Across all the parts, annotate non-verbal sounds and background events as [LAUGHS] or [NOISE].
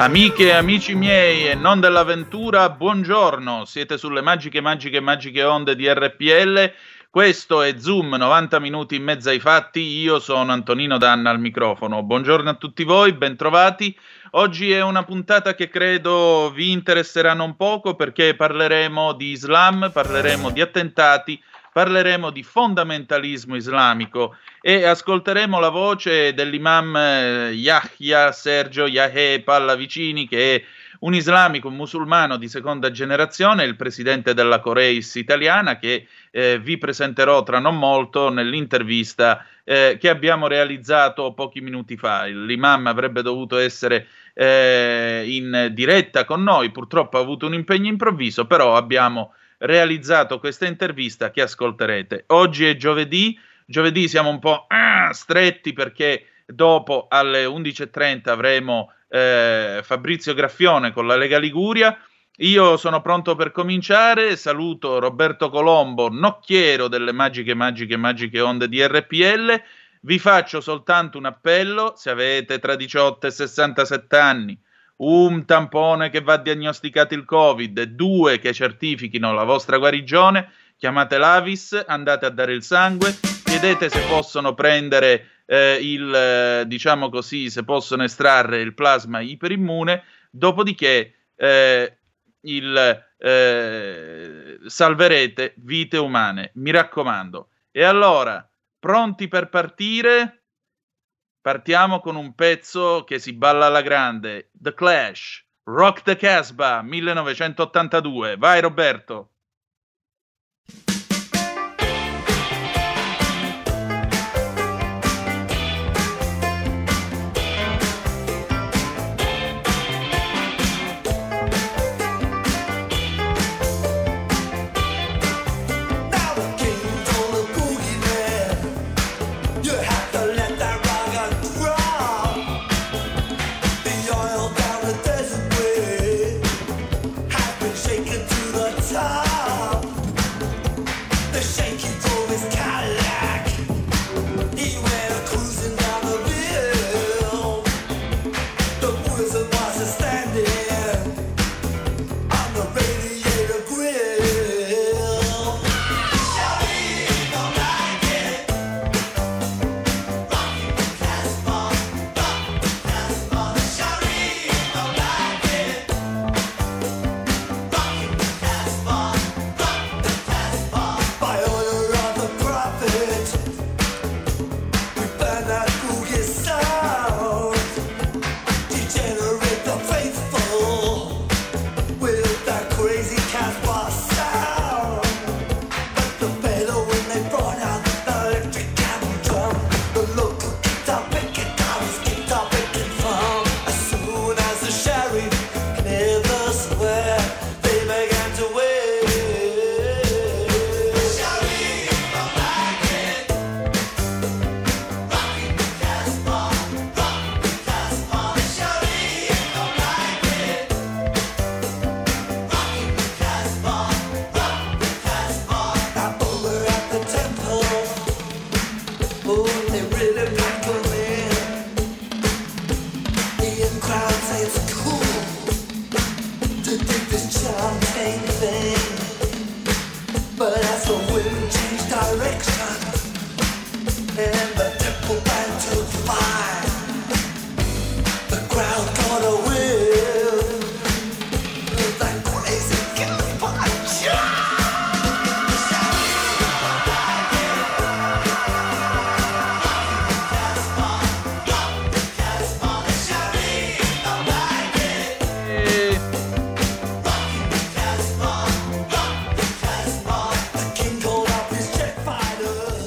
Amiche e amici miei e non dell'avventura, buongiorno. Siete sulle magiche, magiche, magiche onde di RPL. Questo è Zoom, 90 minuti in mezzo ai fatti. Io sono Antonino Danna al microfono. Buongiorno a tutti voi, bentrovati. Oggi è una puntata che credo vi interesserà non poco perché parleremo di Islam, parleremo di attentati, parleremo di fondamentalismo islamico e ascolteremo la voce dell'imam eh, Yahya Sergio Yahé Pallavicini che è un islamico, un musulmano di seconda generazione, il presidente della Coreis italiana che eh, vi presenterò tra non molto nell'intervista eh, che abbiamo realizzato pochi minuti fa. L'imam avrebbe dovuto essere eh, in diretta con noi, purtroppo ha avuto un impegno improvviso, però abbiamo realizzato questa intervista che ascolterete. Oggi è giovedì, giovedì siamo un po' ah, stretti perché dopo alle 11.30 avremo eh, Fabrizio Graffione con la Lega Liguria. Io sono pronto per cominciare, saluto Roberto Colombo, nocchiero delle magiche, magiche, magiche onde di RPL. Vi faccio soltanto un appello, se avete tra 18 e 67 anni, un tampone che va diagnosticato il Covid due che certifichino la vostra guarigione, chiamate l'Avis, andate a dare il sangue, chiedete se possono prendere eh, il, eh, diciamo così, se possono estrarre il plasma iperimmune, dopodiché eh, il, eh, salverete vite umane, mi raccomando. E allora, pronti per partire? Partiamo con un pezzo che si balla alla grande, The Clash, Rock the Casbah 1982. Vai Roberto.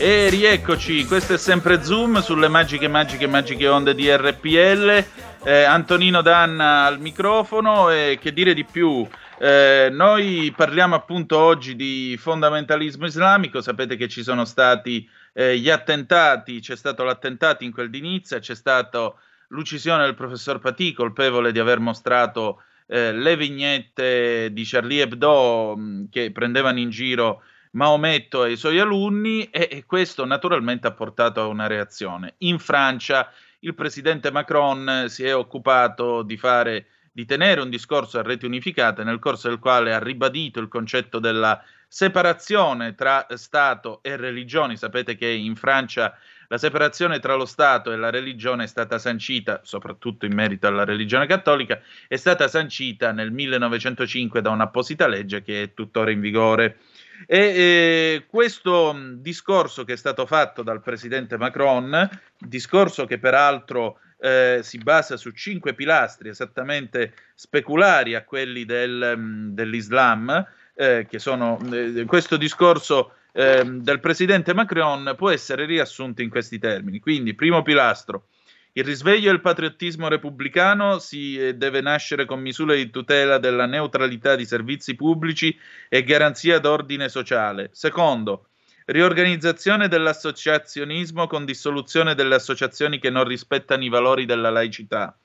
E rieccoci, questo è sempre Zoom sulle magiche, magiche, magiche onde di RPL. Eh, Antonino Danna al microfono e che dire di più? Eh, noi parliamo appunto oggi di fondamentalismo islamico, sapete che ci sono stati eh, gli attentati, c'è stato l'attentato in quel di Nizza, c'è stata l'uccisione del professor Patì, colpevole di aver mostrato eh, le vignette di Charlie Hebdo mh, che prendevano in giro Maometto e i suoi alunni e, e questo naturalmente ha portato a una reazione. In Francia il presidente Macron si è occupato di fare di tenere un discorso a reti unificate nel corso del quale ha ribadito il concetto della separazione tra Stato e religioni. Sapete che in Francia la separazione tra lo Stato e la religione è stata sancita, soprattutto in merito alla religione cattolica, è stata sancita nel 1905 da un'apposita legge che è tuttora in vigore. E eh, questo discorso che è stato fatto dal presidente Macron, discorso che peraltro eh, si basa su cinque pilastri esattamente speculari a quelli del, dell'Islam, eh, che sono eh, questo discorso ehm, del presidente Macron può essere riassunto in questi termini. Quindi, primo pilastro, il risveglio del patriottismo repubblicano si eh, deve nascere con misure di tutela della neutralità di servizi pubblici e garanzia d'ordine sociale. Secondo, Riorganizzazione dell'associazionismo con dissoluzione delle associazioni che non rispettano i valori della laicità.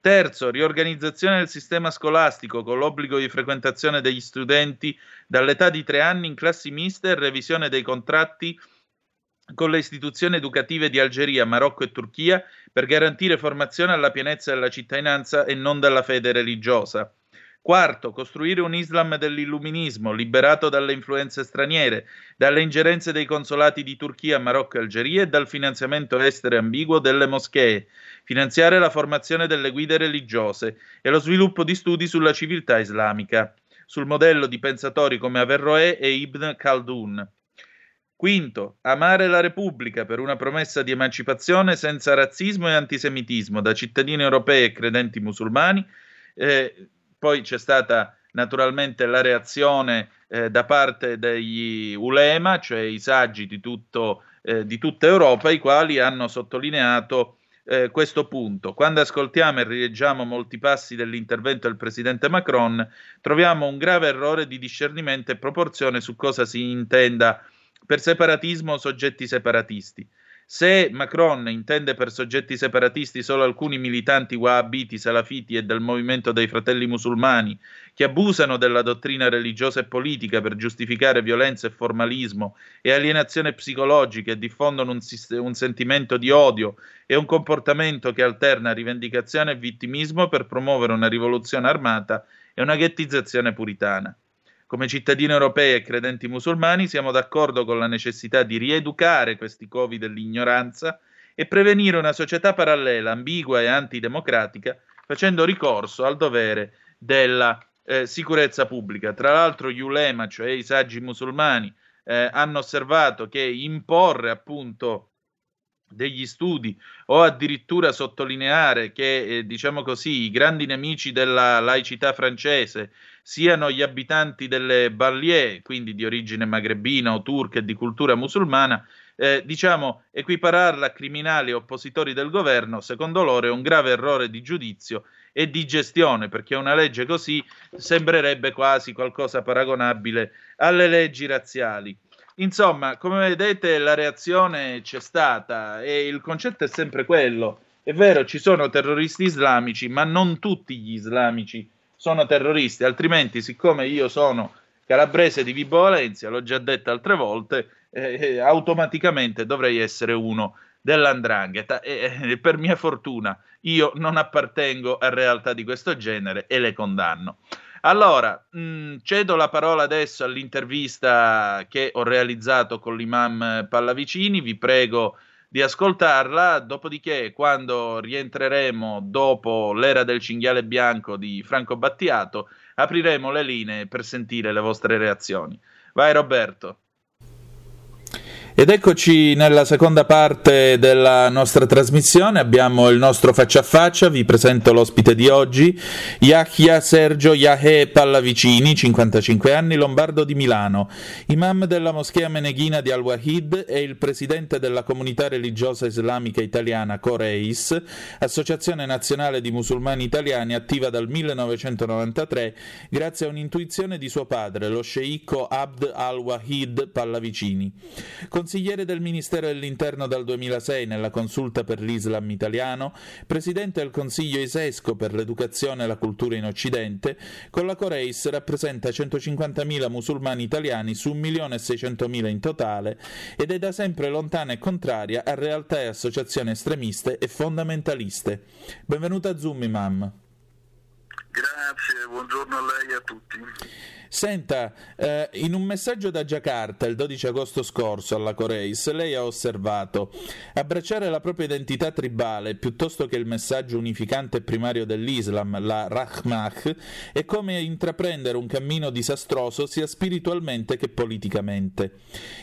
Terzo, riorganizzazione del sistema scolastico con l'obbligo di frequentazione degli studenti dall'età di tre anni in classi miste e revisione dei contratti con le istituzioni educative di Algeria, Marocco e Turchia per garantire formazione alla pienezza della cittadinanza e non della fede religiosa. Quarto, costruire un Islam dell'illuminismo, liberato dalle influenze straniere, dalle ingerenze dei consolati di Turchia, Marocco e Algeria e dal finanziamento estero ambiguo delle moschee. Finanziare la formazione delle guide religiose e lo sviluppo di studi sulla civiltà islamica, sul modello di pensatori come Averroè e Ibn Khaldun. Quinto, amare la Repubblica per una promessa di emancipazione senza razzismo e antisemitismo da cittadini europei e credenti musulmani. Eh, poi c'è stata naturalmente la reazione eh, da parte degli ulema, cioè i saggi di, tutto, eh, di tutta Europa, i quali hanno sottolineato eh, questo punto. Quando ascoltiamo e rileggiamo molti passi dell'intervento del presidente Macron, troviamo un grave errore di discernimento e proporzione su cosa si intenda per separatismo soggetti separatisti. Se Macron intende per soggetti separatisti solo alcuni militanti wahhabiti, salafiti e del movimento dei fratelli musulmani che abusano della dottrina religiosa e politica per giustificare violenza e formalismo e alienazione psicologica e diffondono un, un sentimento di odio e un comportamento che alterna rivendicazione e vittimismo per promuovere una rivoluzione armata e una ghettizzazione puritana. Come cittadini europei e credenti musulmani siamo d'accordo con la necessità di rieducare questi covi dell'ignoranza e prevenire una società parallela, ambigua e antidemocratica, facendo ricorso al dovere della eh, sicurezza pubblica. Tra l'altro gli ulema, cioè i saggi musulmani, eh, hanno osservato che imporre appunto degli studi o addirittura sottolineare che, eh, diciamo così, i grandi nemici della laicità francese siano gli abitanti delle banlieue, quindi di origine magrebina o turca e di cultura musulmana, eh, diciamo, equipararla a criminali oppositori del governo, secondo loro è un grave errore di giudizio e di gestione, perché una legge così sembrerebbe quasi qualcosa paragonabile alle leggi razziali. Insomma, come vedete, la reazione c'è stata e il concetto è sempre quello. È vero, ci sono terroristi islamici, ma non tutti gli islamici sono terroristi, altrimenti, siccome io sono calabrese di Vibo Valencia, l'ho già detto altre volte, eh, eh automaticamente dovrei essere uno dell'andrangheta e eh, per mia fortuna io non appartengo a realtà di questo genere e le condanno. Allora, mh, mm, cedo la parola adesso all'intervista che ho realizzato con l'imam Pallavicini, vi prego di ascoltarla, dopodiché quando rientreremo dopo l'era del cinghiale bianco di Franco Battiato, apriremo le linee per sentire le vostre reazioni. Vai Roberto. Ed eccoci nella seconda parte della nostra trasmissione, abbiamo il nostro faccia a faccia, vi presento l'ospite di oggi, Yahya Sergio Yahe Pallavicini, 55 anni, lombardo di Milano, imam della moschea meneghina di Al-Wahid e il presidente della comunità religiosa islamica italiana Coreis, associazione nazionale di musulmani italiani attiva dal 1993 grazie a un'intuizione di suo padre, lo sceicco Abd Al-Wahid Pallavicini. Con consigliere del Ministero dell'Interno dal 2006 nella Consulta per l'Islam italiano, presidente del Consiglio ISESCO per l'educazione e la cultura in Occidente, con la Coreis rappresenta 150.000 musulmani italiani su 1.600.000 in totale ed è da sempre lontana e contraria a realtà e associazioni estremiste e fondamentaliste. Benvenuta a Zoom, Imam. Grazie, buongiorno a lei e a tutti. Senta, eh, in un messaggio da Giacarta il 12 agosto scorso alla Coreis, lei ha osservato abbracciare la propria identità tribale piuttosto che il messaggio unificante primario dell'Islam, la Rahmah, è come intraprendere un cammino disastroso sia spiritualmente che politicamente.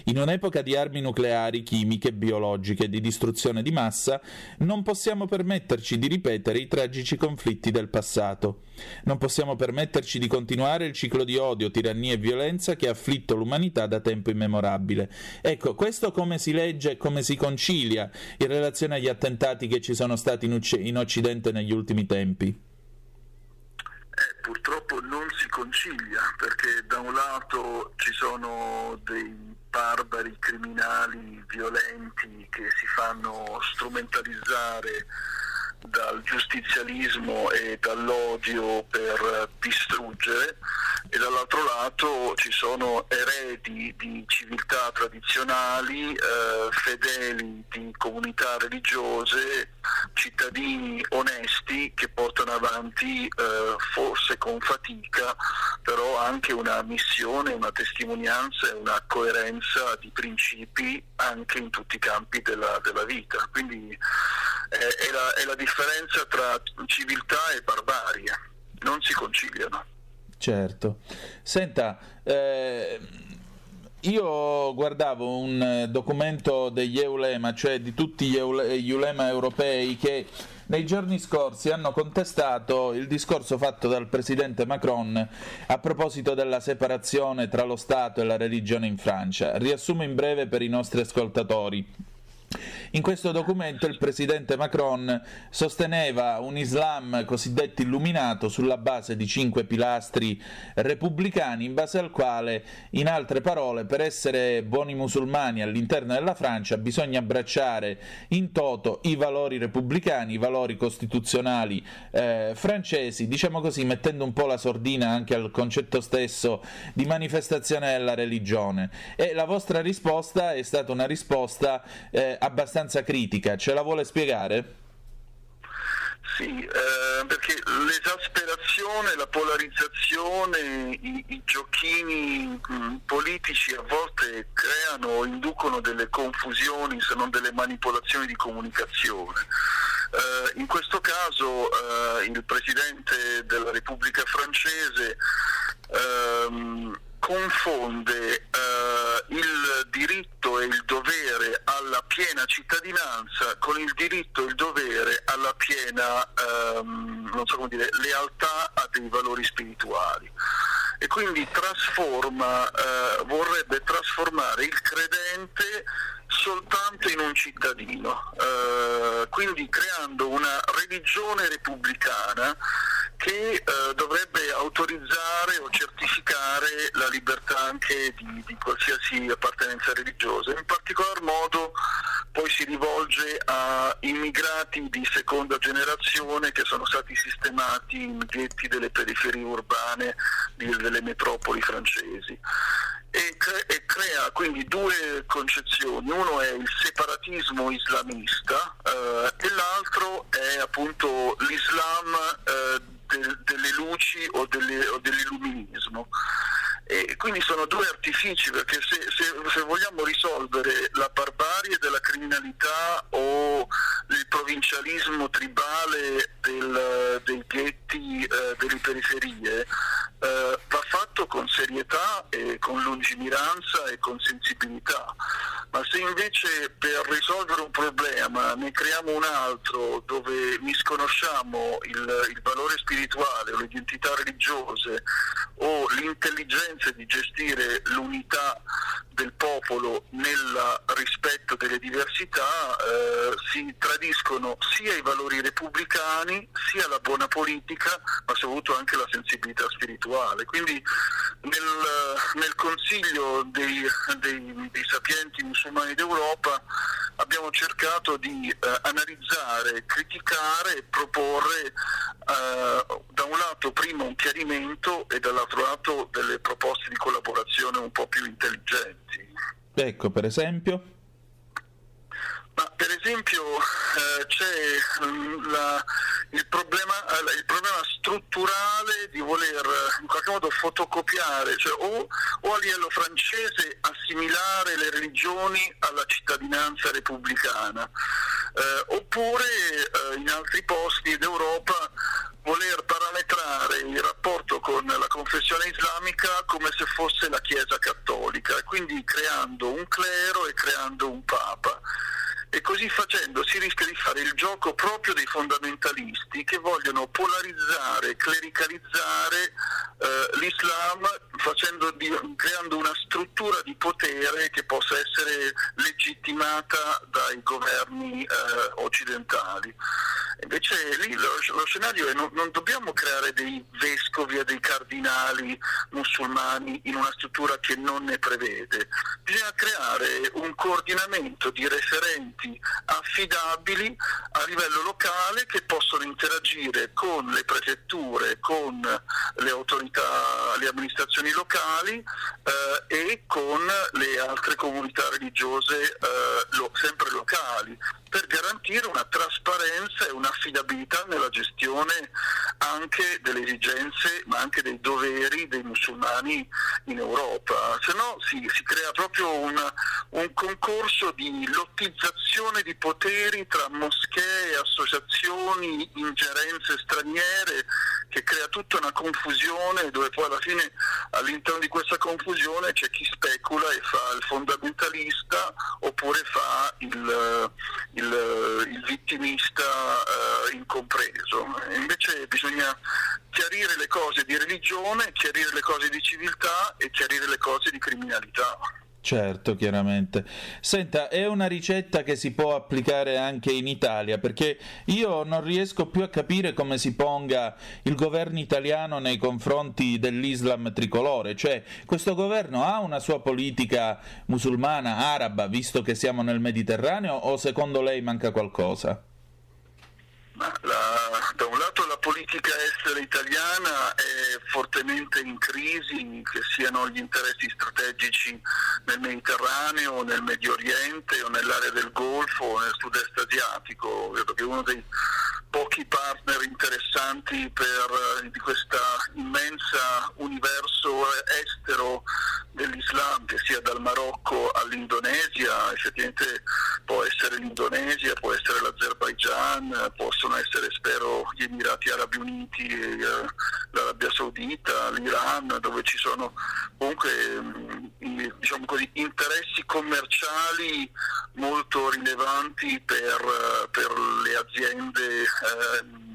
In un'epoca di armi nucleari, chimiche, biologiche, di distruzione di massa, non possiamo permetterci di ripetere i tragici conflitti del passato. Non possiamo permetterci di continuare il ciclo di odio tirannia e violenza che ha afflitto l'umanità da tempo immemorabile. Ecco, questo come si legge, come si concilia in relazione agli attentati che ci sono stati in, Uc- in Occidente negli ultimi tempi? Eh, purtroppo non si concilia perché da un lato ci sono dei barbari criminali violenti che si fanno strumentalizzare dal giustizialismo e dall'odio per distruggere e dall'altro lato ci sono eredi di civiltà tradizionali, eh, fedeli di comunità religiose, cittadini onesti che portano avanti eh, forse con fatica però anche una missione, una testimonianza e una coerenza di principi anche in tutti i campi della, della vita. Quindi eh, è, la, è la differenza tra civiltà e barbarie, non si conciliano. Certo. Senta, eh, io guardavo un documento degli Eulema, cioè di tutti gli, Eulema europei che nei giorni scorsi hanno contestato il discorso fatto dal presidente Macron a proposito della separazione tra lo Stato e la religione in Francia. Riassumo in breve per i nostri ascoltatori. In questo documento il presidente Macron sosteneva un Islam cosiddetto illuminato sulla base di cinque pilastri repubblicani, in base al quale, in altre parole, per essere buoni musulmani all'interno della Francia bisogna abbracciare in toto i valori repubblicani, i valori costituzionali eh, francesi, diciamo così, mettendo un po' la sordina anche al concetto stesso di manifestazione della religione. E la vostra risposta è stata una risposta eh, abbastanza critica, ce la vuole spiegare? Sì, eh, perché l'esasperazione, la polarizzazione, i, i giochini mh, mm, politici a volte creano, inducono delle confusioni se non delle manipolazioni di comunicazione. Eh, in questo caso eh, il Presidente della Repubblica francese ehm, confonde eh, il diritto e il dovere alla piena cittadinanza con il diritto e il dovere alla piena ehm, so dire, lealtà a dei valori spirituali. E quindi trasforma, eh, vorrebbe trasformare il credente soltanto in un cittadino, eh, quindi creando una religione repubblicana che eh, dovrebbe autorizzare o certificare la libertà anche di, di, qualsiasi appartenenza religiosa. In particolar modo poi si rivolge a immigrati di seconda generazione che sono stati sistemati in ghetti delle periferie urbane delle metropoli francesi e, cre- e, crea quindi due concezioni, uno è il separatismo islamista eh, e l'altro è appunto l'Islam eh, del, delle luci o, delle, o dell'illuminismo. E quindi sono due artifici perché se, se, se, vogliamo risolvere la barbarie della criminalità o il provincialismo tribale del, dei ghetti eh, delle periferie eh, va fatto con serietà e con lungimiranza e con sensibilità ma se invece per risolvere un problema ne creiamo un altro dove misconosciamo il, il valore spirituale o le identità religiose o l'intelligenza di gestire l'unità del popolo nel rispetto delle diversità eh, si tradiscono sia i valori repubblicani sia la buona politica ma soprattutto anche la sensibilità spirituale. Quindi nel, nel Consiglio dei, dei, dei, sapienti musulmani d'Europa abbiamo cercato di eh, analizzare, criticare e proporre eh, da un lato prima un chiarimento e dall'altro lato delle proposte di collaborazione un po' più intelligenti. Ecco, per esempio? Ma per esempio eh, c'è mm, la, il, problema, eh, il, problema, strutturale di voler in qualche modo fotocopiare, cioè o, o, a livello francese assimilare le religioni alla cittadinanza repubblicana, eh, oppure eh, in altri posti d'Europa voler parametrare il rapporto con la confessione islamica come se fosse la Chiesa cattolica, quindi creando un clero e creando un papa e così facendo si rischia di fare il gioco proprio dei fondamentalisti che vogliono polarizzare, clericalizzare eh, l'Islam di, creando una struttura di potere che possa essere legittimata dai governi eh, occidentali. Invece lì lo, lo scenario è non, non dobbiamo creare dei vescovi e dei cardinali musulmani in una struttura che non ne prevede, bisogna creare un coordinamento di referenti affidabili a livello locale che possono interagire con le prefetture, con le autorità, le amministrazioni locali eh, e con le altre comunità religiose eh, lo, sempre locali per garantire una trasparenza e un'affidabilità nella gestione anche delle esigenze ma anche dei doveri dei musulmani in Europa, se no si, si crea proprio una, un concorso di lottizzazione di poteri tra moschee, associazioni, ingerenze straniere che crea tutta una confusione dove poi alla fine all'interno di questa confusione c'è chi specula e fa il fondamentalista oppure fa il, il vittimista incompreso. invece bisogna chiarire le cose di religione, chiarire le cose di civiltà e chiarire le cose di criminalità. Certo, chiaramente. Senta, è una ricetta che si può applicare anche in Italia, perché io non riesco più a capire come si ponga il governo italiano nei confronti dell'Islam tricolore, cioè questo governo ha una sua politica musulmana, araba, visto che siamo nel Mediterraneo, o secondo lei manca qualcosa? La, da un lato la politica estera italiana è fortemente in crisi, che siano gli interessi strategici nel Mediterraneo, nel Medio Oriente o nell'area del Golfo o nel sud-est asiatico. Credo che uno dei pochi partner interessanti per, di questo immenso universo estero dell'Islam, che sia dal Marocco all'Indonesia, effettivamente può essere l'Indonesia, può essere l'Azerbaigian, possono essere spero gli Emirati Arabi Uniti, eh, l'Arabia Saudita, l'Iran, dove ci sono comunque mm, diciamo così, interessi commerciali molto rilevanti per, per le aziende eh,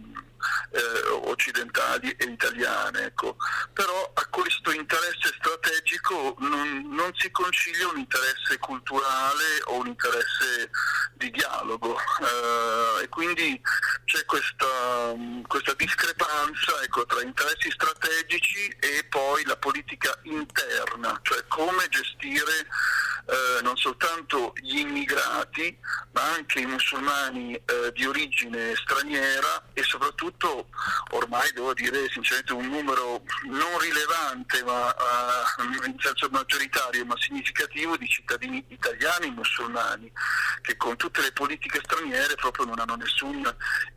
eh, occidentali e italiane. Ecco. Però a questo interesse strategico non, non, si concilia un interesse culturale o un interesse di dialogo eh, e quindi c'è questa, questa discrepanza ecco, tra interessi strategici e poi la politica interna, cioè come gestire eh, non soltanto gli immigrati ma anche i musulmani eh, di origine straniera e soprattutto ormai devo dire sinceramente un numero non rilevante ma uh, in senso maggioritario ma significativo di cittadini italiani musulmani che con tutte le politiche straniere proprio non hanno nessun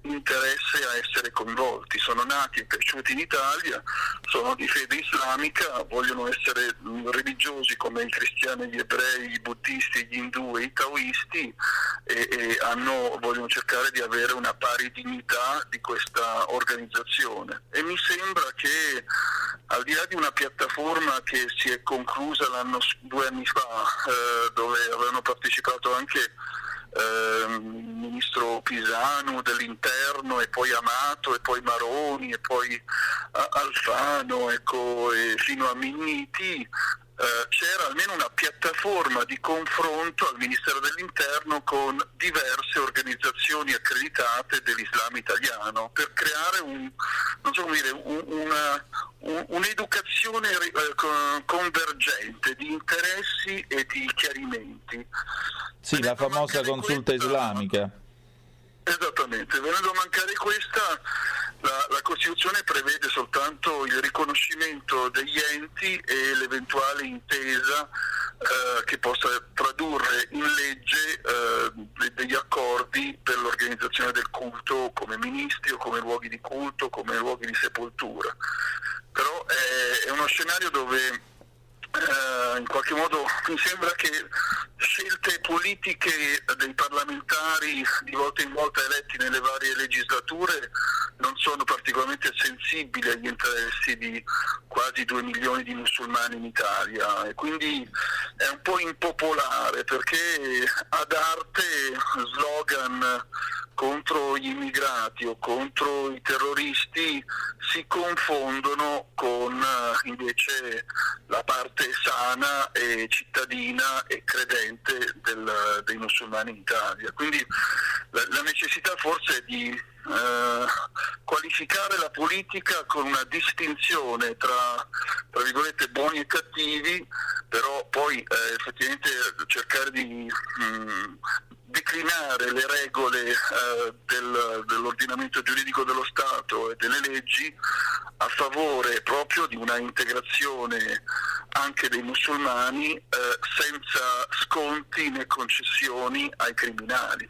interesse a essere coinvolti, sono nati e cresciuti in Italia, sono di fede islamica, vogliono essere religiosi come i cristiani, gli ebrei, i buddisti, gli indù e i taoisti e, e hanno, vogliono cercare di avere una pari dignità di questa organizzazione. E mi sembra che al di là di una piattaforma che si è conclusa due anni fa, eh, dove avevano partecipato anche eh, il ministro Pisano dell'interno e poi Amato e poi Maroni e poi eh, Alfano ecco, e fino a Minniti eh, c'era almeno una piattaforma di confronto al Ministero dell'Interno con diverse organizzazioni accreditate dell'Islam italiano per creare un, so dire, un, una, un, un'educazione eh, convergente di interessi e di chiarimenti. Sì, la famosa consulta questa, islamica. Esattamente, venendo a mancare questa la, la, Costituzione prevede soltanto il riconoscimento degli enti e l'eventuale intesa eh, che possa tradurre in legge eh, degli accordi per l'organizzazione del culto come ministri o come luoghi di culto, come luoghi di sepoltura. Però è, è uno scenario dove eh, in qualche modo mi sembra che scelte politiche dei parlamentari di volta in volta eletti nelle varie legislature non sono particolarmente sensibili agli interessi di quasi 2 milioni di musulmani in Italia. E quindi è un po' impopolare perché ad arte slogan contro gli immigrati o contro i terroristi si confondono con eh, invece la parte sana e cittadina e credente del, dei musulmani in Italia. Quindi la, la necessità forse di eh, qualificare la politica con una distinzione tra, tra virgolette, buoni e cattivi, però poi eh, effettivamente cercare di mh, mm, declinare le regole eh, del, dell'ordinamento giuridico dello Stato e delle leggi a favore proprio di una integrazione anche dei musulmani eh, senza sconti né concessioni ai criminali.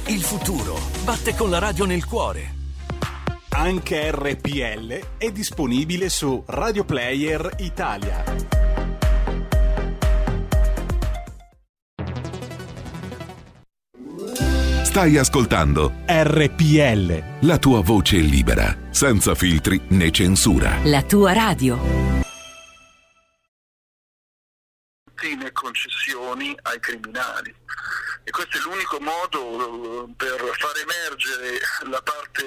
Il futuro batte con la radio nel cuore. Anche RPL è disponibile su Radio Player Italia. Stai ascoltando RPL. La tua voce libera, senza filtri né censura. La tua radio. Né concessioni ai criminali e questo è l'unico modo eh, per far emergere la parte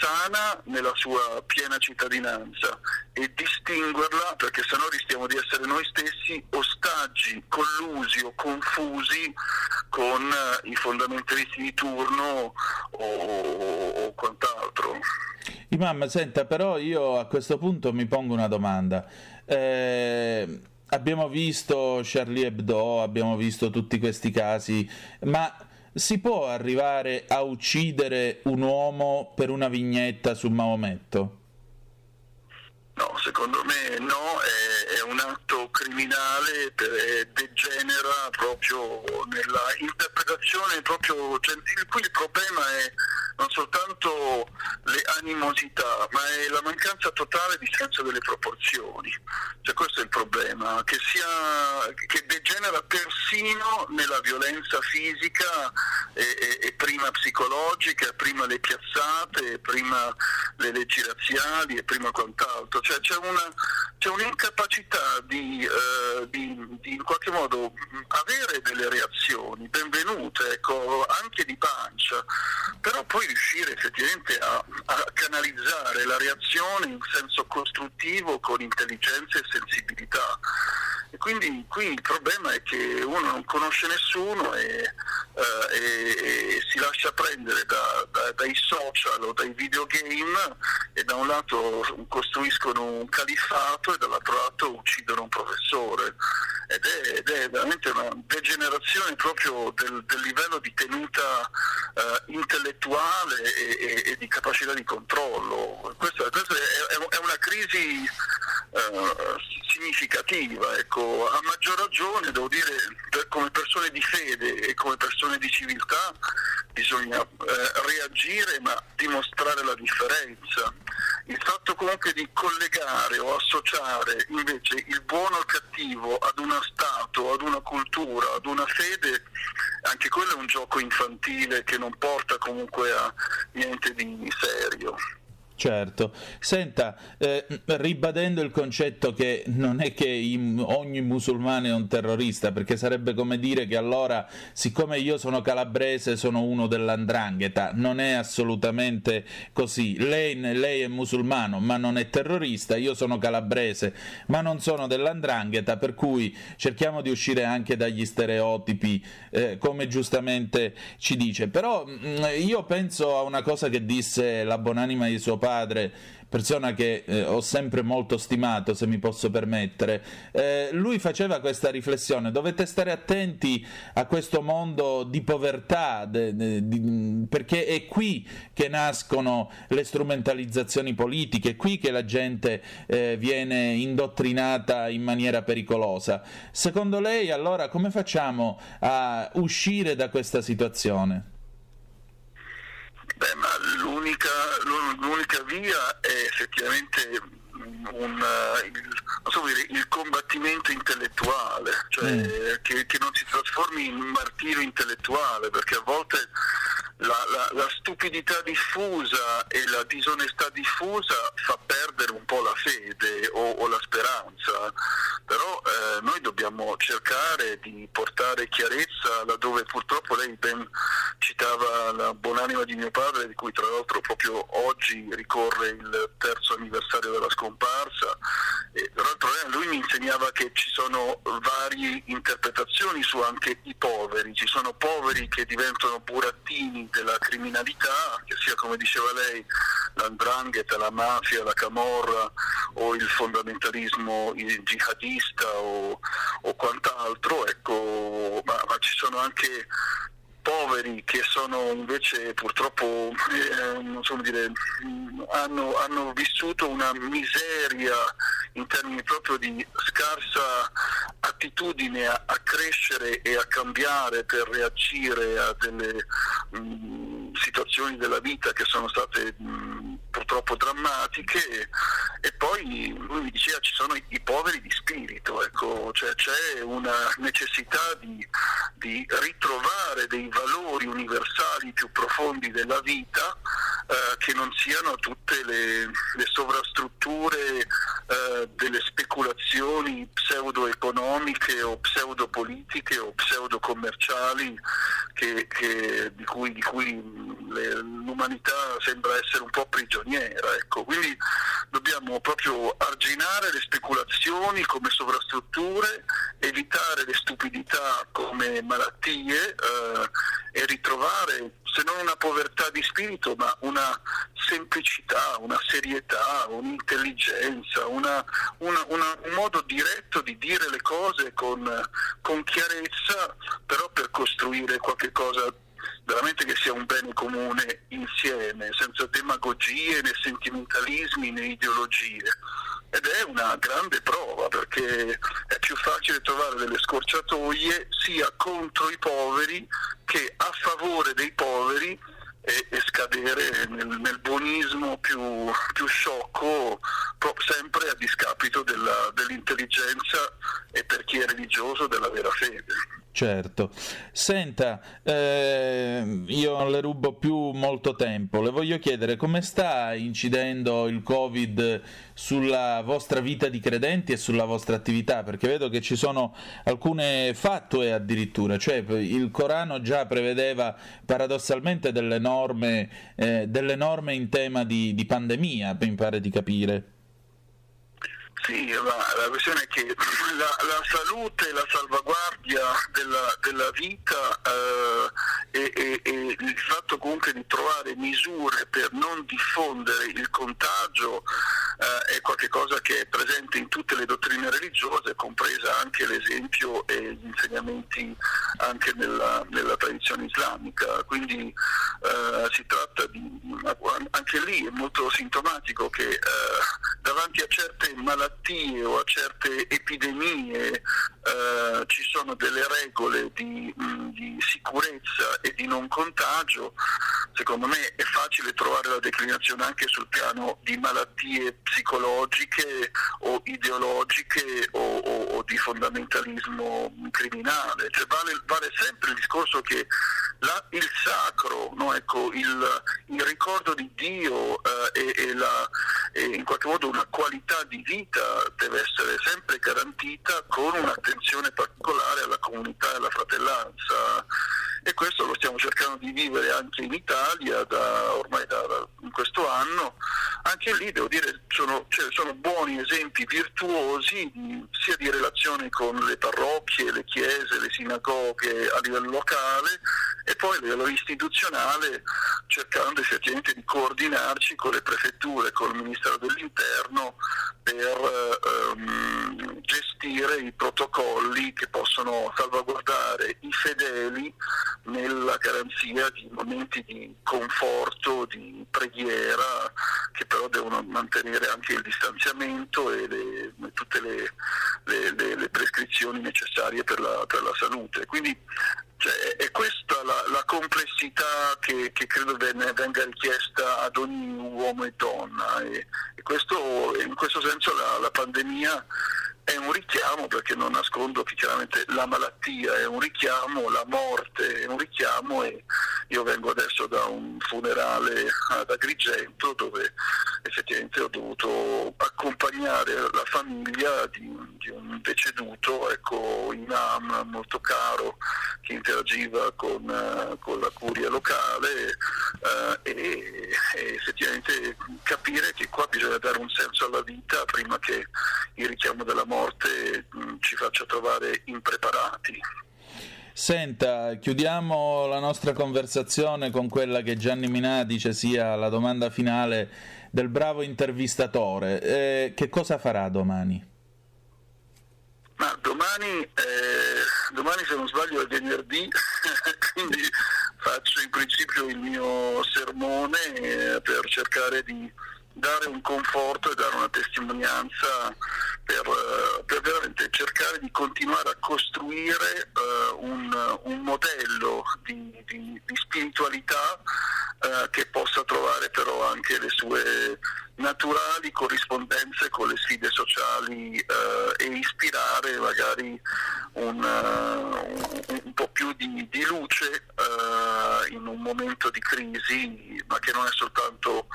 sana nella sua piena cittadinanza e distinguerla perché sennò rischiamo di essere noi stessi ostaggi, collusi o confusi con eh, i fondamentalisti di turno o, o, quant'altro. Imam, senta, però io a questo punto mi pongo una domanda. Eh, abbiamo visto Charlie Hebdo, abbiamo visto tutti questi casi, ma si può arrivare a uccidere un uomo per una vignetta su Maometto? No, secondo me no, è, è un atto criminale, eh, degenera proprio nella interpretazione, proprio, cioè, qui il problema è non soltanto le animosità, ma è la mancanza totale di senso delle proporzioni. Cioè, questo è il problema, che, sia, che degenera persino nella violenza fisica e, e, e, prima psicologica, prima le piazzate, prima le leggi razziali e prima quant'altro. Cioè, c'è, una, c'è un'incapacità di, eh, di, di, in qualche modo avere delle reazioni benvenute, ecco, anche di pancia, però poi riuscire effettivamente a, a, canalizzare la reazione in senso costruttivo con intelligenza e sensibilità. E quindi qui il problema è che uno non conosce nessuno e eh, e, e, si lascia prendere da, da, dai social o dai videogame e da un lato costruiscono un califfato e dall'altro lato uccidono un professore ed è, ed è veramente una degenerazione proprio del, del livello di tenuta eh, intellettuale e, e, e, di capacità di controllo. Questa, questa è, è, una crisi eh, significativa, ecco. a maggior ragione devo dire per, come persone di fede e come persone di civiltà bisogna eh, reagire ma dimostrare la differenza. Il fatto comunque di collegare o associare invece il buono al cattivo ad uno Stato, ad una cultura, ad una fede, anche quello è un gioco infantile che non porta comunque a niente di serio. Certo, senta, eh, ribadendo il concetto che non è che ogni musulmano è un terrorista, perché sarebbe come dire che allora, siccome io sono calabrese, sono uno dell'andrangheta, non è assolutamente così. Lei, lei, è musulmano, ma non è terrorista, io sono calabrese, ma non sono dell'andrangheta, per cui cerchiamo di uscire anche dagli stereotipi, eh, come giustamente ci dice. Però mh, mm, io penso a una cosa che disse la buonanima di suo padre, padre, persona che eh, ho sempre molto stimato, se mi posso permettere, eh, lui faceva questa riflessione, dovete stare attenti a questo mondo di povertà, de, de, di, perché è qui che nascono le strumentalizzazioni politiche, è qui che la gente eh, viene indottrinata in maniera pericolosa. Secondo lei allora come facciamo a uscire da questa situazione? Beh, ma l'unica, l'unica via è effettivamente un, uh, il, so dire, il, combattimento intellettuale, cioè mm. che, che, non si trasformi in martirio intellettuale, perché a volte la, la, la, stupidità diffusa e la disonestà diffusa fa perdere un po' la fede o, o la speranza, però eh, noi dobbiamo cercare di portare chiarezza laddove purtroppo lei ben citava la buonanima di mio padre, di cui tra l'altro proprio oggi ricorre il terzo anniversario della scomparsa, e tra l'altro lui mi insegnava che ci sono varie interpretazioni su anche i poveri, ci sono poveri che diventano burattini della criminalità, che sia come diceva lei l'andrangheta, la mafia, la camorra o il fondamentalismo jihadista o, o quant'altro, ecco, ma, ma ci sono anche poveri che sono invece purtroppo eh, dire, hanno, hanno, vissuto una miseria in termini proprio di scarsa attitudine a, a crescere e a cambiare per reagire a delle mh, mm, situazioni della vita che sono state mh, mm, purtroppo drammatiche e poi lui mi diceva ci sono i, i poveri di spirito, ecco, cioè c'è una necessità di, di ritrovare dei valori universali più profondi della vita eh, che non siano tutte le, le sovrastrutture eh, delle speculazioni pseudo-economiche o pseudo-politiche o pseudo-commerciali che, che, di, cui, di cui l'umanità sembra essere un po' prigioniera. Ecco. Quindi dobbiamo proprio arginare le speculazioni come sovrastrutture, evitare le stupidità come malattie eh, e ritrovare se non una povertà di spirito, ma una semplicità, una serietà, un'intelligenza, una, una, una, un modo diretto di dire le cose con, con chiarezza, però per costruire qualche cosa veramente che sia un bene comune insieme, senza demagogie né sentimentalismi né ideologie. Ed è una grande prova perché è più facile trovare delle scorciatoie sia contro i poveri che a favore dei poveri e, e scadere nel, nel buonismo più, più sciocco, sempre a discapito della, dell'intelligenza e per chi è religioso della vera fede. Certo. Senta, eh, io non le rubo più molto tempo, le voglio chiedere come sta incidendo il Covid sulla vostra vita di credenti e sulla vostra attività, perché vedo che ci sono alcune fattue addirittura, cioè il Corano già prevedeva paradossalmente delle norme, eh, delle norme in tema di, di pandemia, mi pare di capire. Sì, la, la, questione è che la, la salute e la salvaguardia della, della vita eh, comunque di trovare misure per non diffondere il contagio eh, è qualcosa che è presente in tutte le dottrine religiose, compresa anche l'esempio e gli insegnamenti anche nella, nella tradizione islamica. Quindi eh, si tratta di, anche lì è molto sintomatico che eh, davanti a certe malattie o a certe epidemie eh, ci sono delle regole di, mh, di sicurezza e di non contagio, secondo me è facile trovare la declinazione anche sul piano di malattie psicologiche o ideologiche o, o, o di fondamentalismo criminale. Cioè vale, vale, sempre il discorso che la, il sacro, no? ecco, il, il, ricordo di Dio eh, e, e, la, e in qualche modo una qualità di vita deve essere sempre garantita con un'attenzione particolare alla comunità e alla fratellanza e questo lo stiamo cercando di vivere anche in Italia da, ormai da, da in questo anno. Anche lì devo dire sono, cioè, sono buoni esempi virtuosi sia di relazione con le parrocchie, le chiese, le sinagoghe a livello locale e poi a livello istituzionale cercando effettivamente di coordinarci con le prefetture, con il Ministero dell'Interno per ehm, gestire i protocolli che possono salvaguardare i fedeli nella garanzia di momenti di conforto, di preghiera, che però devono mantenere anche il distanziamento e le, tutte le, le, le, prescrizioni necessarie per la, per la salute. Quindi cioè, è questa la, la complessità che, che credo venne, venga richiesta ad ogni uomo e donna e, e questo, in questo senso la, la pandemia è un richiamo perché non nascondo che chiaramente la malattia è un richiamo, la morte è un richiamo e io vengo adesso da un funerale ad Agrigento dove effettivamente ho dovuto accompagnare la famiglia di, di un deceduto, ecco, imam molto caro che interagiva con, con la curia locale eh, e, e effettivamente capire che qua bisogna dare un senso alla vita prima che il richiamo della morte mh, mm, ci faccia trovare impreparati. Senta, chiudiamo la nostra conversazione con quella che Gianni Minà dice sia la domanda finale del bravo intervistatore. Eh, che cosa farà domani? Ma domani, eh, domani se non sbaglio è venerdì, [LAUGHS] quindi faccio in principio il mio sermone eh, per cercare di dare un conforto e dare una testimonianza per, eh, per veramente cercare di continuare a costruire uh, un, un, modello di, di, di spiritualità uh, che possa trovare però anche le sue naturali corrispondenze con le sfide sociali uh, e ispirare magari un, un, un po' più di, di luce in un momento di crisi, ma che non è soltanto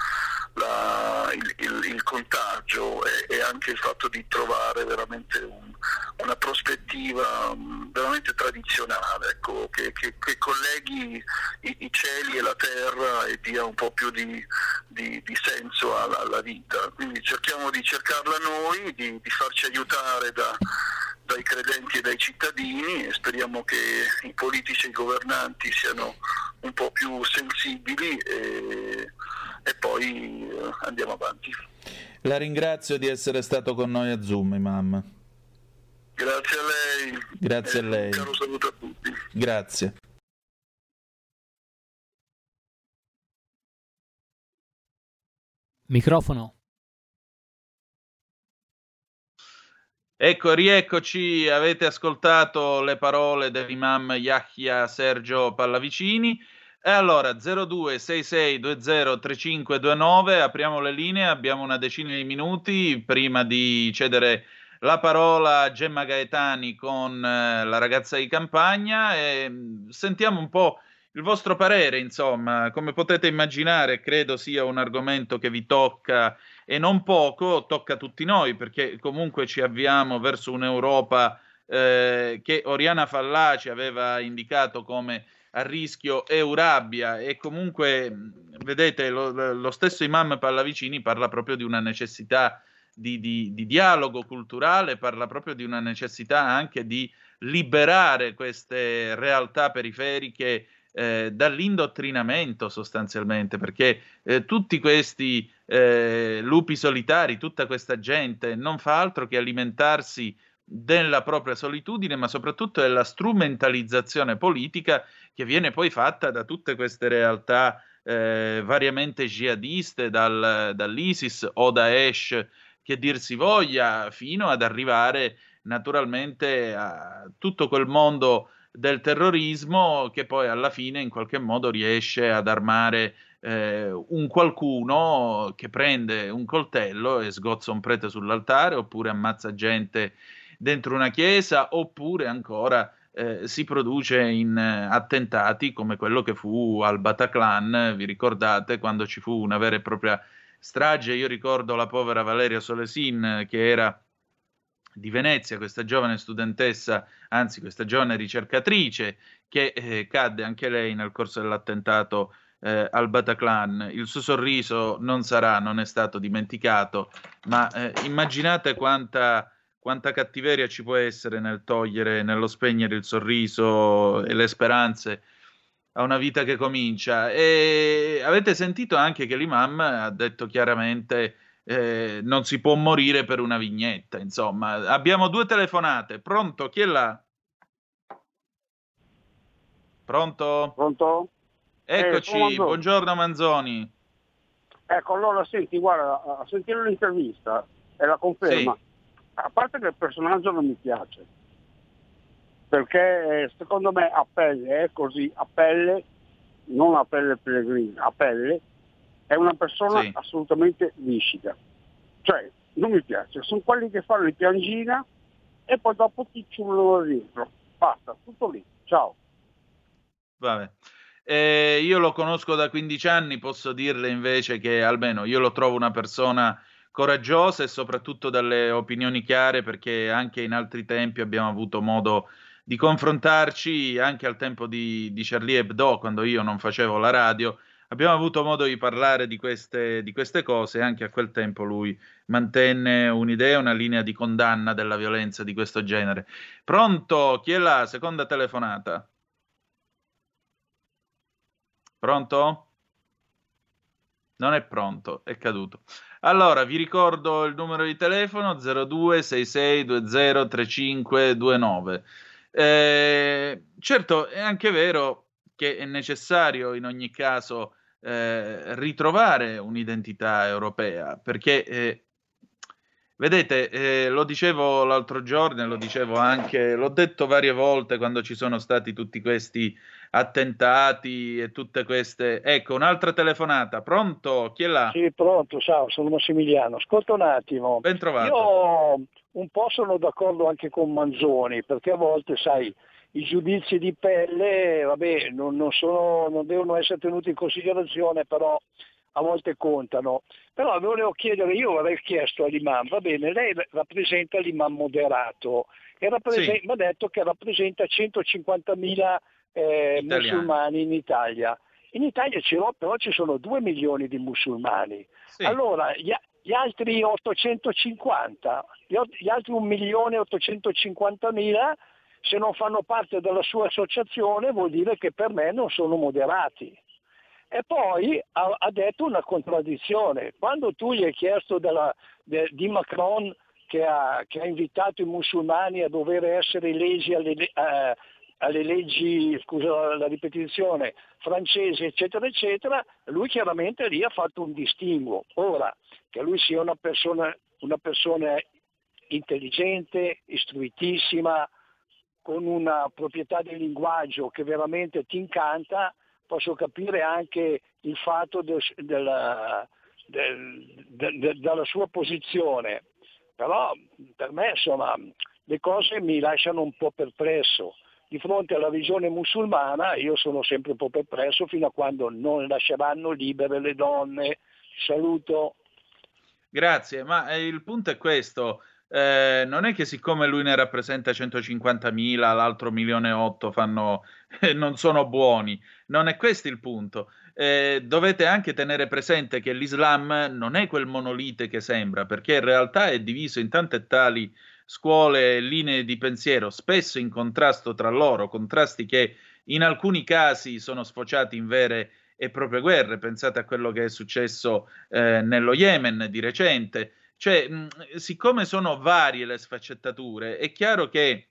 la, il, il, il, contagio e, e, anche il fatto di trovare veramente un, una prospettiva um, veramente tradizionale, ecco, che, che, che, colleghi i, i, cieli e la terra e dia un po' più di, di, di senso alla, alla, vita. Quindi cerchiamo di cercarla noi, di, di farci aiutare da, dai credenti e dai cittadini e speriamo che i politici e i governanti siano un po' più sensibili. E, e poi eh, andiamo avanti. La ringrazio di essere stato con noi a Zoom, Imam. Grazie a lei. Grazie a lei. Un caro saluto a tutti. Grazie. Microfono. Ecco, rieccoci, avete ascoltato le parole dell'imam Yahya Sergio Pallavicini. E allora 0266203529, apriamo le linee, abbiamo una decina di minuti prima di cedere la parola a Gemma Gaetani con eh, la ragazza di campagna e mm, sentiamo un po' il vostro parere, insomma, come potete immaginare, credo sia un argomento che vi tocca e non poco, tocca tutti noi perché comunque ci avviamo verso un'Europa eh, che Oriana Fallaci aveva indicato come a rischio Eurabia e comunque vedete lo, lo stesso imam Pallavicini parla proprio di una necessità di, di, di, dialogo culturale, parla proprio di una necessità anche di liberare queste realtà periferiche eh, dall'indottrinamento sostanzialmente, perché eh, tutti questi eh, lupi solitari, tutta questa gente non fa altro che alimentarsi della propria solitudine, ma soprattutto della strumentalizzazione politica che viene poi fatta da tutte queste realtà eh, variamente jihadiste, dal, dall'ISIS o Daesh, che dir si voglia, fino ad arrivare naturalmente a tutto quel mondo del terrorismo che poi alla fine in qualche modo riesce ad armare eh, un qualcuno che prende un coltello e sgozza un prete sull'altare oppure ammazza gente dentro una chiesa oppure ancora eh, si produce in eh, attentati come quello che fu al Bataclan, vi ricordate quando ci fu una vera e propria strage, io ricordo la povera Valeria Solesin che era di Venezia, questa giovane studentessa, anzi questa giovane ricercatrice che eh, cadde anche lei nel corso dell'attentato eh, al Bataclan. Il suo sorriso non sarà, non è stato dimenticato, ma eh, immaginate quanta, quanta cattiveria ci può essere nel togliere, nello spegnere il sorriso e le speranze a una vita che comincia. E avete sentito anche che l'imam ha detto chiaramente eh, non si può morire per una vignetta. Insomma, abbiamo due telefonate. Pronto? Chi è là? Pronto? Pronto? Eccoci, eh, buongiorno Manzoni. Ecco, allora senti, guarda, a sentire l'intervista e la conferma, sì. a parte che il personaggio non mi piace, perché secondo me a pelle è così, a pelle, non a pelle pellegrina, a pelle, è una persona sì. assolutamente viscida. Cioè, non mi piace, sono quelli che fanno il piangina e poi dopo ti ciullano dentro. Basta, tutto lì. Ciao. Vabbè. Eh, io lo conosco da 15 anni, posso dirle invece che almeno io lo trovo una persona coraggiosa e soprattutto dalle opinioni chiare perché anche in altri tempi abbiamo avuto modo di confrontarci, anche al tempo di, di Charlie Hebdo, quando io non facevo la radio, abbiamo avuto modo di parlare di queste, di queste cose e anche a quel tempo lui mantenne un'idea, una linea di condanna della violenza di questo genere. Pronto? Chi è la seconda telefonata? Pronto? Non è pronto, è caduto. Allora, vi ricordo il numero di telefono 0266203529. Eh, certo, è anche vero che è necessario in ogni caso eh, ritrovare un'identità europea, perché eh, vedete, eh, lo dicevo l'altro giorno e lo dicevo anche, l'ho detto varie volte quando ci sono stati tutti questi attentati e tutte queste... Ecco, un'altra telefonata, pronto? Chi è là? Sì, pronto, ciao, sono Massimiliano. Ascolta un attimo. Ben trovato. Io un po' sono d'accordo anche con Manzoni, perché a volte, sai, i giudizi di pelle, vabbè, non, non, sono, non devono essere tenuti in considerazione, però a volte contano. Però volevo chiedere, io avrei chiesto all'imam, va bene, lei rappresenta l'imam moderato e rappresenta, sì. mi ha detto che rappresenta 150.000 eh, musulmani in Italia. In Italia però ci sono 2 milioni di musulmani. Sì. Allora, gli, altri 850, gli, altri 1 milione e 850 mila se non fanno parte della sua associazione vuol dire che per me non sono moderati. E poi ha, ha detto una contraddizione. Quando tu gli hai chiesto della, de, di Macron che ha, che ha, invitato i musulmani a dover essere lesi alle, eh, alle leggi, scusa la ripetizione, francesi, eccetera, eccetera, lui chiaramente lì ha fatto un distinguo. Ora, che lui sia una persona, una persona intelligente, istruitissima, con una proprietà di linguaggio che veramente ti incanta, posso capire anche il fatto del, della, del, del, della sua posizione. Però per me insomma le cose mi lasciano un po' perplesso. Di fronte alla visione musulmana io sono sempre un po' perplesso fino a quando non lasceranno libere le donne. Saluto. Grazie, ma eh, il punto è questo eh, non è che siccome lui ne rappresenta 150.000, l'altro milione e otto fanno, eh, non sono buoni. Non è questo il punto. Eh, dovete anche tenere presente che l'Islam non è quel monolite che sembra, perché in realtà è diviso in tante tali scuole e linee di pensiero, spesso in contrasto tra loro, contrasti che in alcuni casi sono sfociati in vere e proprie guerre. Pensate a quello che è successo eh, nello Yemen di recente. Cioè, mh, siccome sono varie le sfaccettature, è chiaro che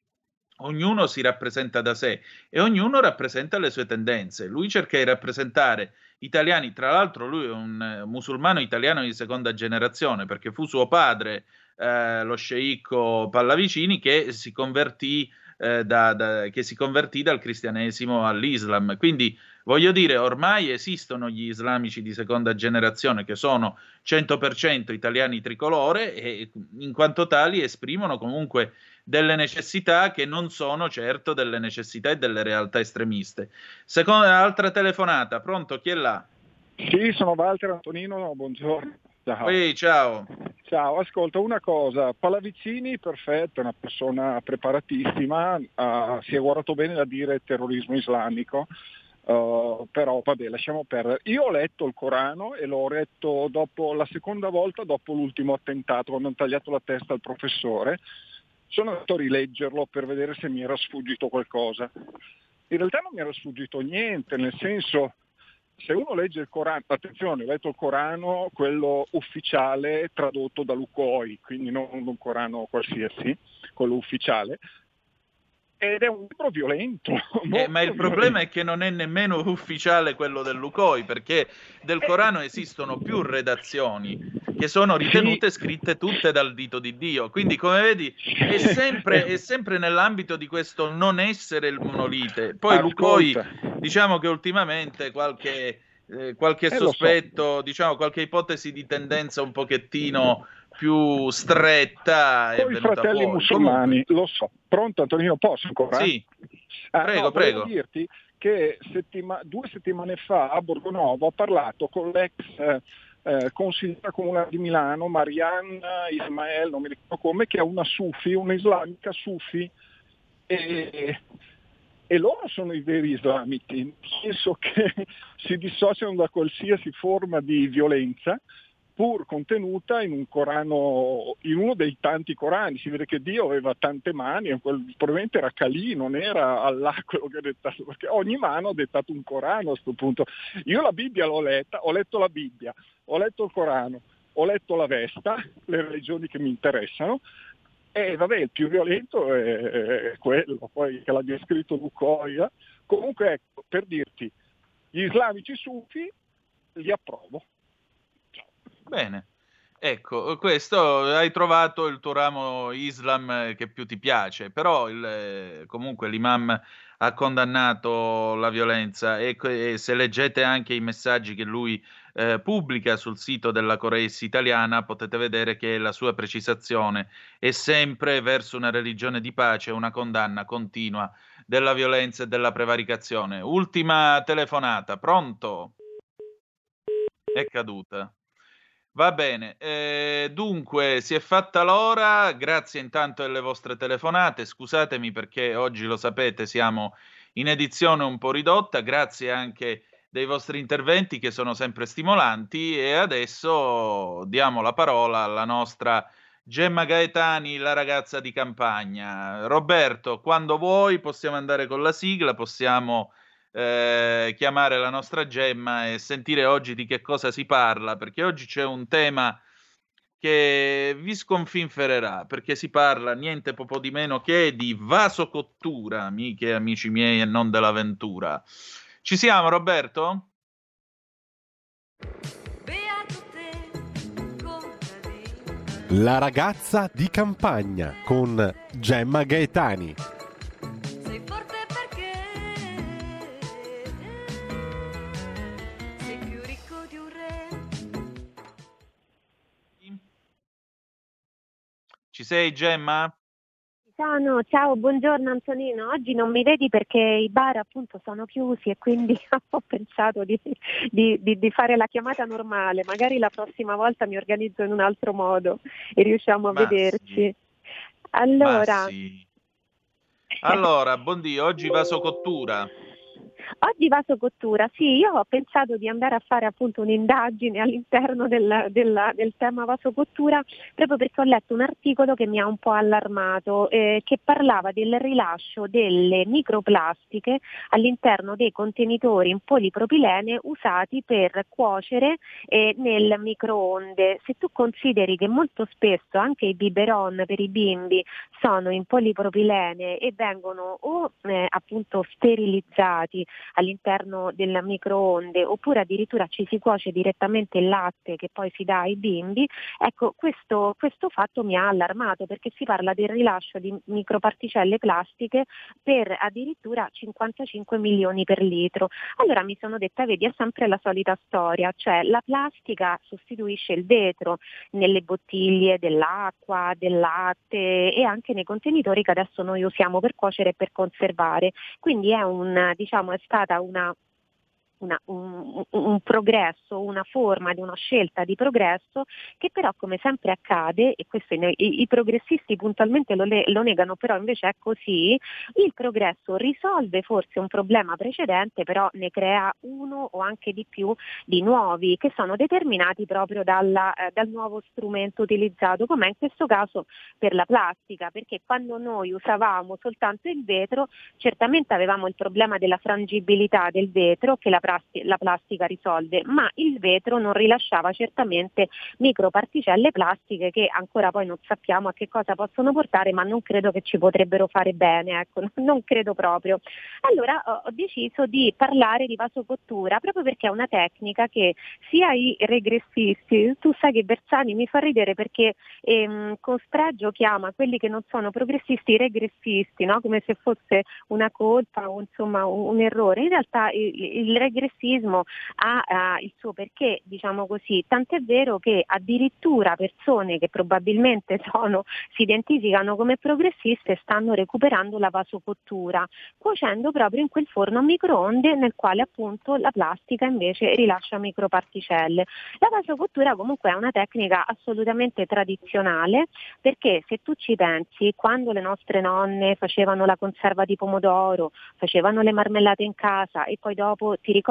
ognuno si rappresenta da sé e ognuno rappresenta le sue tendenze. Lui cerca di rappresentare italiani, tra l'altro lui è un eh, musulmano italiano di seconda generazione perché fu suo padre, eh, lo sceicco Pallavicini, che si convertì eh, da, da, che si convertì dal cristianesimo all'Islam. Quindi voglio dire, ormai esistono gli islamici di seconda generazione che sono 100% italiani tricolore e in quanto tali esprimono comunque delle necessità che non sono certo delle necessità e delle realtà estremiste. Seconda altra telefonata, pronto? Chi è là? Sì, sono Walter Antonino, buongiorno. Ciao. Ehi, ciao. Ciao, ascolta una cosa, Pallavicini, perfetto, è una persona preparatissima, uh, si è guardato bene da dire terrorismo islamico, uh, però vabbè, lasciamo perdere. Io ho letto il Corano e l'ho letto dopo, la seconda volta dopo l'ultimo attentato, quando hanno tagliato la testa al professore, sono andato a rileggerlo per vedere se mi era sfuggito qualcosa. In realtà non mi era sfuggito niente, nel senso se uno legge il Corano, attenzione, ho letto il Corano, quello ufficiale tradotto da Lucoi, quindi non un Corano qualsiasi, quello ufficiale, ed è un libro violento. [LAUGHS] Eh, ma il problema è che non è nemmeno ufficiale quello del Lucoi, perché del eh. Corano esistono più redazioni che sono ritenute scritte tutte dal dito di Dio. Quindi, come vedi, è sempre, è sempre nell'ambito di questo non essere il monolite. Poi Ascolta. Lucoi, diciamo che ultimamente qualche, eh, qualche eh, sospetto, so. diciamo qualche ipotesi di tendenza un pochettino più stretta. Con i fratelli fuori. musulmani, Comunque... lo so. Pronto Antonino, posso ancora? Sì, ah, prego, no, prego. dirti che settima... due settimane fa a Borgonovo ho parlato con l'ex eh, eh, consigliera comunale di Milano, Marianna Ismael, non mi ricordo come, che è una sufi, un'islamica sufi, e, e loro sono i veri islamici, nel senso che [LAUGHS] si dissociano da qualsiasi forma di violenza, pur contenuta in un Corano, in uno dei tanti Corani. Si vede che Dio aveva tante mani, probabilmente era Calì, non era Allah quello che ha dettato, perché ogni mano ha dettato un Corano a questo punto. Io la Bibbia l'ho letta, ho letto la Bibbia, ho letto il Corano, ho letto la Vesta, le religioni che mi interessano, e vabbè, il più violento è, è quello, poi che l'abbia scritto Lucoia. Comunque, ecco, per dirti, gli islamici sufi li approvo Bene. Ecco, questo hai trovato il tuo ramo Islam che più ti piace, però il, comunque l'imam ha condannato la violenza e, e, se leggete anche i messaggi che lui eh, pubblica sul sito della Coreis italiana potete vedere che la sua precisazione è sempre verso una religione di pace, una condanna continua della violenza e della prevaricazione. Ultima telefonata, pronto? È caduta. Va bene, eh, dunque si è fatta l'ora, grazie intanto alle vostre telefonate, scusatemi perché oggi lo sapete siamo in edizione un po' ridotta, grazie anche dei vostri interventi che sono sempre stimolanti. E adesso diamo la parola alla nostra Gemma Gaetani, la ragazza di campagna. Roberto, quando vuoi possiamo andare con la sigla, possiamo eh, chiamare la nostra Gemma e sentire oggi di che cosa si parla, perché oggi c'è un tema che vi sconfinfererà, perché si parla niente poco di meno che di vasocottura, amiche e amici miei, e non dell'avventura. Ci siamo, Roberto? La ragazza di campagna con Gemma Gaetani. Ci sei Gemma? Sono, ciao, buongiorno Antonino. Oggi non mi vedi perché i bar appunto sono chiusi e quindi [LAUGHS] ho pensato di, di, di, di, fare la chiamata normale. Magari la prossima volta mi organizzo in un altro modo e riusciamo a Ma vederci. Sì. Allora, sì. allora, buondì, oggi vaso cottura. Oggi vasocottura, sì, io ho pensato di andare a fare appunto un'indagine all'interno del, del, del tema vasocottura proprio perché ho letto un articolo che mi ha un po' allarmato, eh, che parlava del rilascio delle microplastiche all'interno dei contenitori in polipropilene usati per cuocere eh, nel microonde. Se tu consideri che molto spesso anche i biberon per i bimbi sono in polipropilene e vengono o eh, appunto sterilizzati all'interno del microonde oppure addirittura ci si cuoce direttamente il latte che poi si dà ai bimbi, ecco questo, questo fatto mi ha allarmato perché si parla del rilascio di microparticelle plastiche per addirittura 55 milioni per litro. Allora mi sono detta, vedi, è sempre la solita storia, cioè la plastica sostituisce il vetro nelle bottiglie dell'acqua, del latte e anche nei contenitori che adesso noi usiamo per cuocere e per conservare. Quindi è, un, diciamo, è stata una una, un, un, progresso, una forma di una scelta di progresso che però come sempre accade, e questo i, i progressisti puntualmente lo, lo, negano, però invece è così, il progresso risolve forse un problema precedente, però ne crea uno o anche di più di nuovi che sono determinati proprio dalla, eh, dal nuovo strumento utilizzato, come in questo caso per la plastica, perché quando noi usavamo soltanto il vetro, certamente avevamo il problema della frangibilità del vetro che la la plastica risolve, ma il vetro non rilasciava certamente microparticelle plastiche che ancora poi non sappiamo a che cosa possono portare, ma non credo che ci potrebbero fare bene, ecco, [LAUGHS] non credo proprio. Allora ho deciso di parlare di vasocottura proprio perché è una tecnica che sia i regressisti, tu sai che Bersani mi fa ridere perché ehm, con spregio chiama quelli che non sono progressisti regressisti, no? come se fosse una colpa o insomma un, un errore. In realtà il, il regressismo ha, ha il suo perché, diciamo così, tant'è vero che addirittura persone che probabilmente sono, si identificano come progressiste stanno recuperando la vasocottura, cuocendo proprio in quel forno a microonde nel quale appunto la plastica invece rilascia microparticelle. La vasocottura comunque è una tecnica assolutamente tradizionale perché se tu ci pensi, quando le nostre nonne facevano la conserva di pomodoro, facevano le marmellate in casa e poi dopo ti ricordi?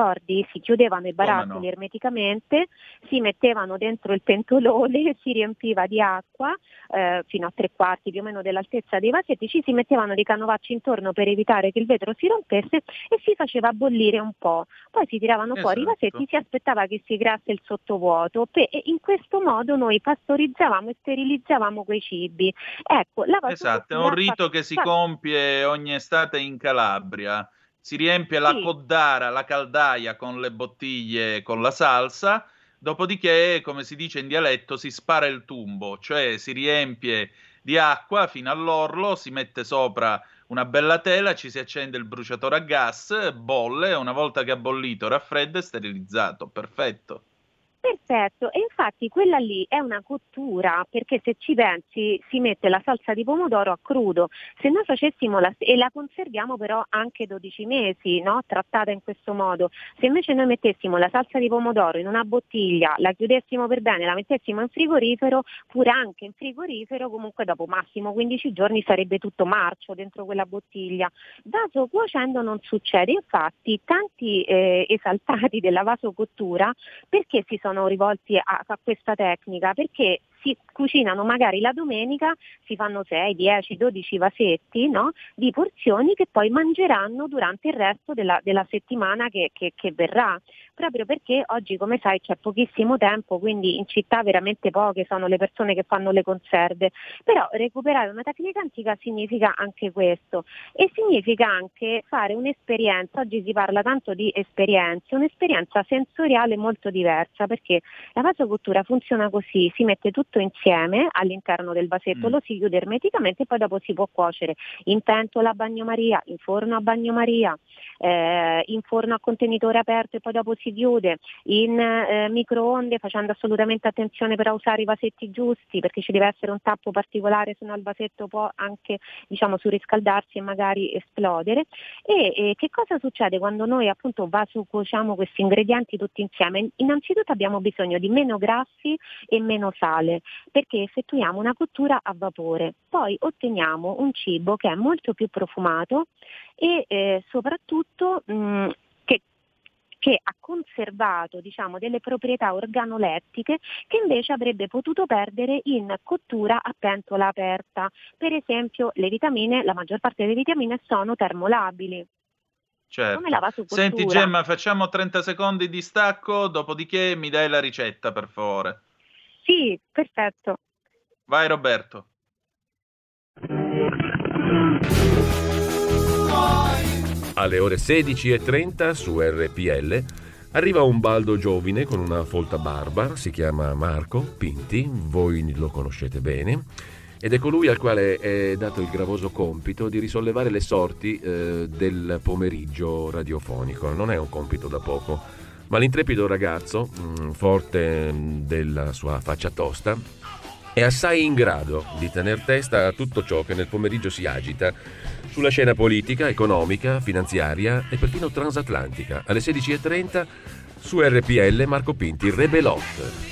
Si chiudevano i barattoli no. ermeticamente, si mettevano dentro il pentolone, [LAUGHS] si riempiva di acqua eh, fino a tre quarti più o meno dell'altezza dei vasetti, ci si mettevano dei canovacci intorno per evitare che il vetro si rompesse e si faceva bollire un po'. Poi si tiravano esatto. fuori i esatto. vasetti, si aspettava che si creasse il sottovuoto e in questo modo noi pastorizzavamo e sterilizzavamo quei cibi. Ecco, la esatto, è un rito che si compie ogni estate in Calabria si riempie la coddara, la caldaia con le bottiglie con la salsa, dopodiché, come si dice in dialetto, si spara il tumbo, cioè si riempie di acqua fino all'orlo, si mette sopra una bella tela, ci si accende il bruciatore a gas, bolle, una volta che ha bollito, raffredda e sterilizzato. Perfetto. Perfetto, e infatti quella lì è una cottura perché se ci pensi si mette la salsa di pomodoro a crudo, se noi facessimo la, e la conserviamo però anche 12 mesi, no? trattata in questo modo, se invece noi mettessimo la salsa di pomodoro in una bottiglia, la chiudessimo per bene, la mettessimo in frigorifero, pure anche in frigorifero, comunque dopo massimo 15 giorni sarebbe tutto marcio dentro quella bottiglia. Vaso cuocendo non succede, infatti tanti eh, esaltati della vasocottura perché si sono sono rivolti a, a questa tecnica perché si cucinano magari la domenica, si fanno 6, 10, 12 vasetti no? di porzioni che poi mangeranno durante il resto della, della settimana che, che, che, verrà, proprio perché oggi come sai c'è pochissimo tempo, quindi in città veramente poche sono le persone che fanno le conserve, però recuperare una tecnica antica significa anche questo. E significa anche fare un'esperienza, oggi si parla tanto di esperienze, un'esperienza sensoriale molto diversa perché la vasocottura funziona così, si mette tutto tutto insieme all'interno del vasetto, mm. lo si chiude ermeticamente e poi dopo si può cuocere in pentola a bagnomaria, in forno a bagnomaria, eh, in forno a contenitore aperto e poi dopo si chiude, in eh, microonde facendo assolutamente attenzione per usare i vasetti giusti perché ci deve essere un tappo particolare, se no il vasetto può anche diciamo, surriscaldarsi e magari esplodere. E, e che cosa succede quando noi appunto vasocuociamo questi ingredienti tutti insieme? Innanzitutto abbiamo bisogno di meno grassi e meno sale perché effettuiamo una cottura a vapore, poi otteniamo un cibo che è molto più profumato e eh, soprattutto mh, che ha conservato diciamo, delle proprietà organolettiche che invece avrebbe potuto perdere in cottura a pentola aperta. Per esempio le vitamine, la maggior parte delle vitamine sono termolabili. Certo. Senti Gemma, facciamo 30 secondi di stacco, dopodiché mi dai la ricetta per favore. Sì, perfetto. Vai Roberto. Alle ore 16.30 su RPL arriva un baldo giovine con una folta barba, si chiama Marco Pinti, voi lo conoscete bene ed è colui al quale è dato il gravoso compito di risollevare le sorti eh, del pomeriggio radiofonico. Non è un compito da poco, ma l'intrepido ragazzo, mm, forte della sua faccia tosta, è assai in grado di tener testa a tutto ciò che nel pomeriggio si agita sulla scena politica, economica, finanziaria e perfino transatlantica. Alle 16.30 su RPL Marco Pinti, Rebelot.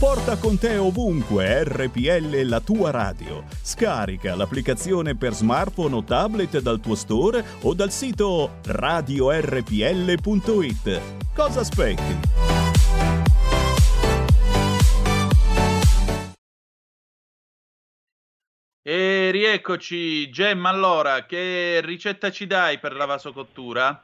Porta con te ovunque RPL la tua radio. Scarica l'applicazione per smartphone o tablet dal tuo store o dal sito radiorpl.it. Cosa aspetti? E rieccoci, Gemma, allora, che ricetta ci dai per la vasocottura?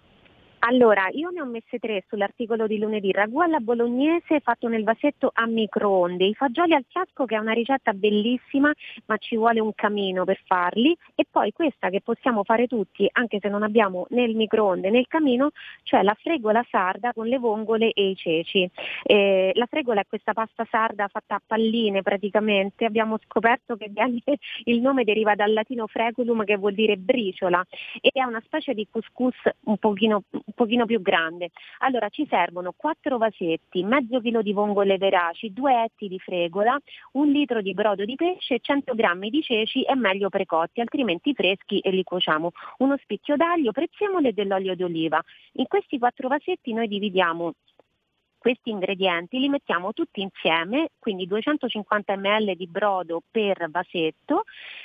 Allora, io ne ho messe tre sull'articolo di lunedì. Ragù alla bolognese fatto nel vasetto a microonde, i fagioli al fiasco che è una ricetta bellissima ma ci vuole un camino per farli e poi questa che possiamo fare tutti anche se non abbiamo né il microonde né il camino, cioè la fregola sarda con le vongole e i ceci. Eh, la fregola è questa pasta sarda fatta a palline praticamente, abbiamo scoperto che [LAUGHS] il nome deriva dal latino freculum che vuol dire briciola e è una specie di couscous un pochino, un pochino più grande. Allora ci servono 4 vasetti, mezzo chilo di vongole veraci, 2 etti di fregola, un litro di brodo di pesce, 100 grammi di ceci e meglio precotti, altrimenti freschi e li cuociamo. Uno spicchio d'aglio, prezzemolo e dell'olio d'oliva. In questi 4 vasetti noi dividiamo Questi ingredienti li mettiamo tutti insieme, quindi 250 ml di brodo per vasetto,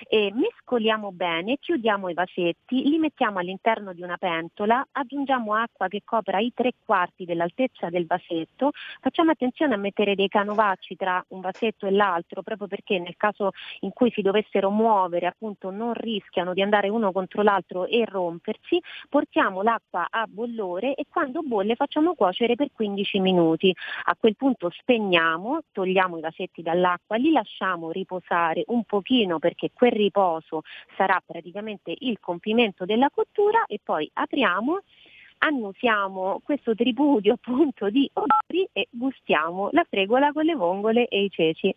e mescoliamo bene, chiudiamo i vasetti, li mettiamo all'interno di una pentola, aggiungiamo acqua che copra i tre quarti dell'altezza del vasetto, facciamo attenzione a mettere dei canovacci tra un vasetto e l'altro, proprio perché nel caso in cui si dovessero muovere appunto non rischiano di andare uno contro l'altro e rompersi, portiamo l'acqua a bollore e quando bolle facciamo cuocere per 15 minuti. A quel punto spegniamo, togliamo i vasetti dall'acqua, li lasciamo riposare un pochino perché quel riposo sarà praticamente il compimento della cottura e poi apriamo annusiamo questo tripudio appunto di odori e gustiamo la fregola con le vongole e i ceci.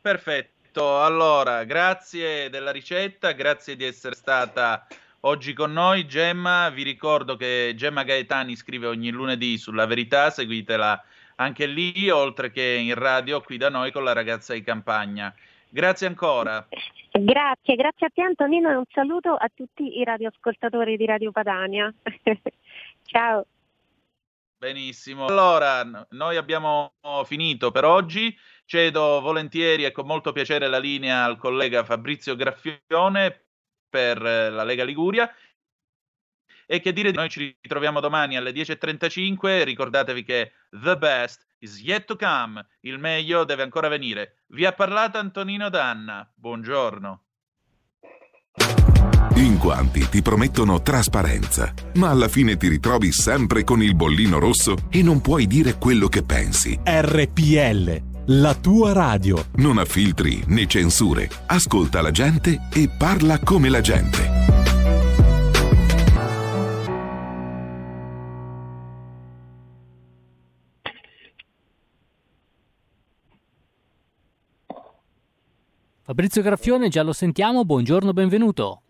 Perfetto, allora grazie della ricetta, grazie di essere stata oggi con noi Gemma, vi ricordo che Gemma Gaetani scrive ogni lunedì sulla verità, seguitela anche lì, oltre che in radio qui da noi con la ragazza di campagna. Grazie ancora. Grazie, grazie a te Antonino e un saluto a tutti i radioascoltatori di Radio Padania. [LAUGHS] Ciao. Benissimo. Allora, noi abbiamo finito per oggi. Cedo volentieri e con molto piacere la linea al collega Fabrizio Graffione per la Lega Liguria. E che dire, noi ci ritroviamo domani alle 10.35. Ricordatevi che the best is yet to come, il meglio deve ancora venire. Vi ha parlato Antonino Danna. Buongiorno. In quanti ti promettono trasparenza, ma alla fine ti ritrovi sempre con il bollino rosso e non puoi dire quello che pensi. RPL, la tua radio. Non ha filtri né censure. Ascolta la gente e parla come la gente. Fabrizio Graffione, già lo sentiamo, buongiorno, benvenuto.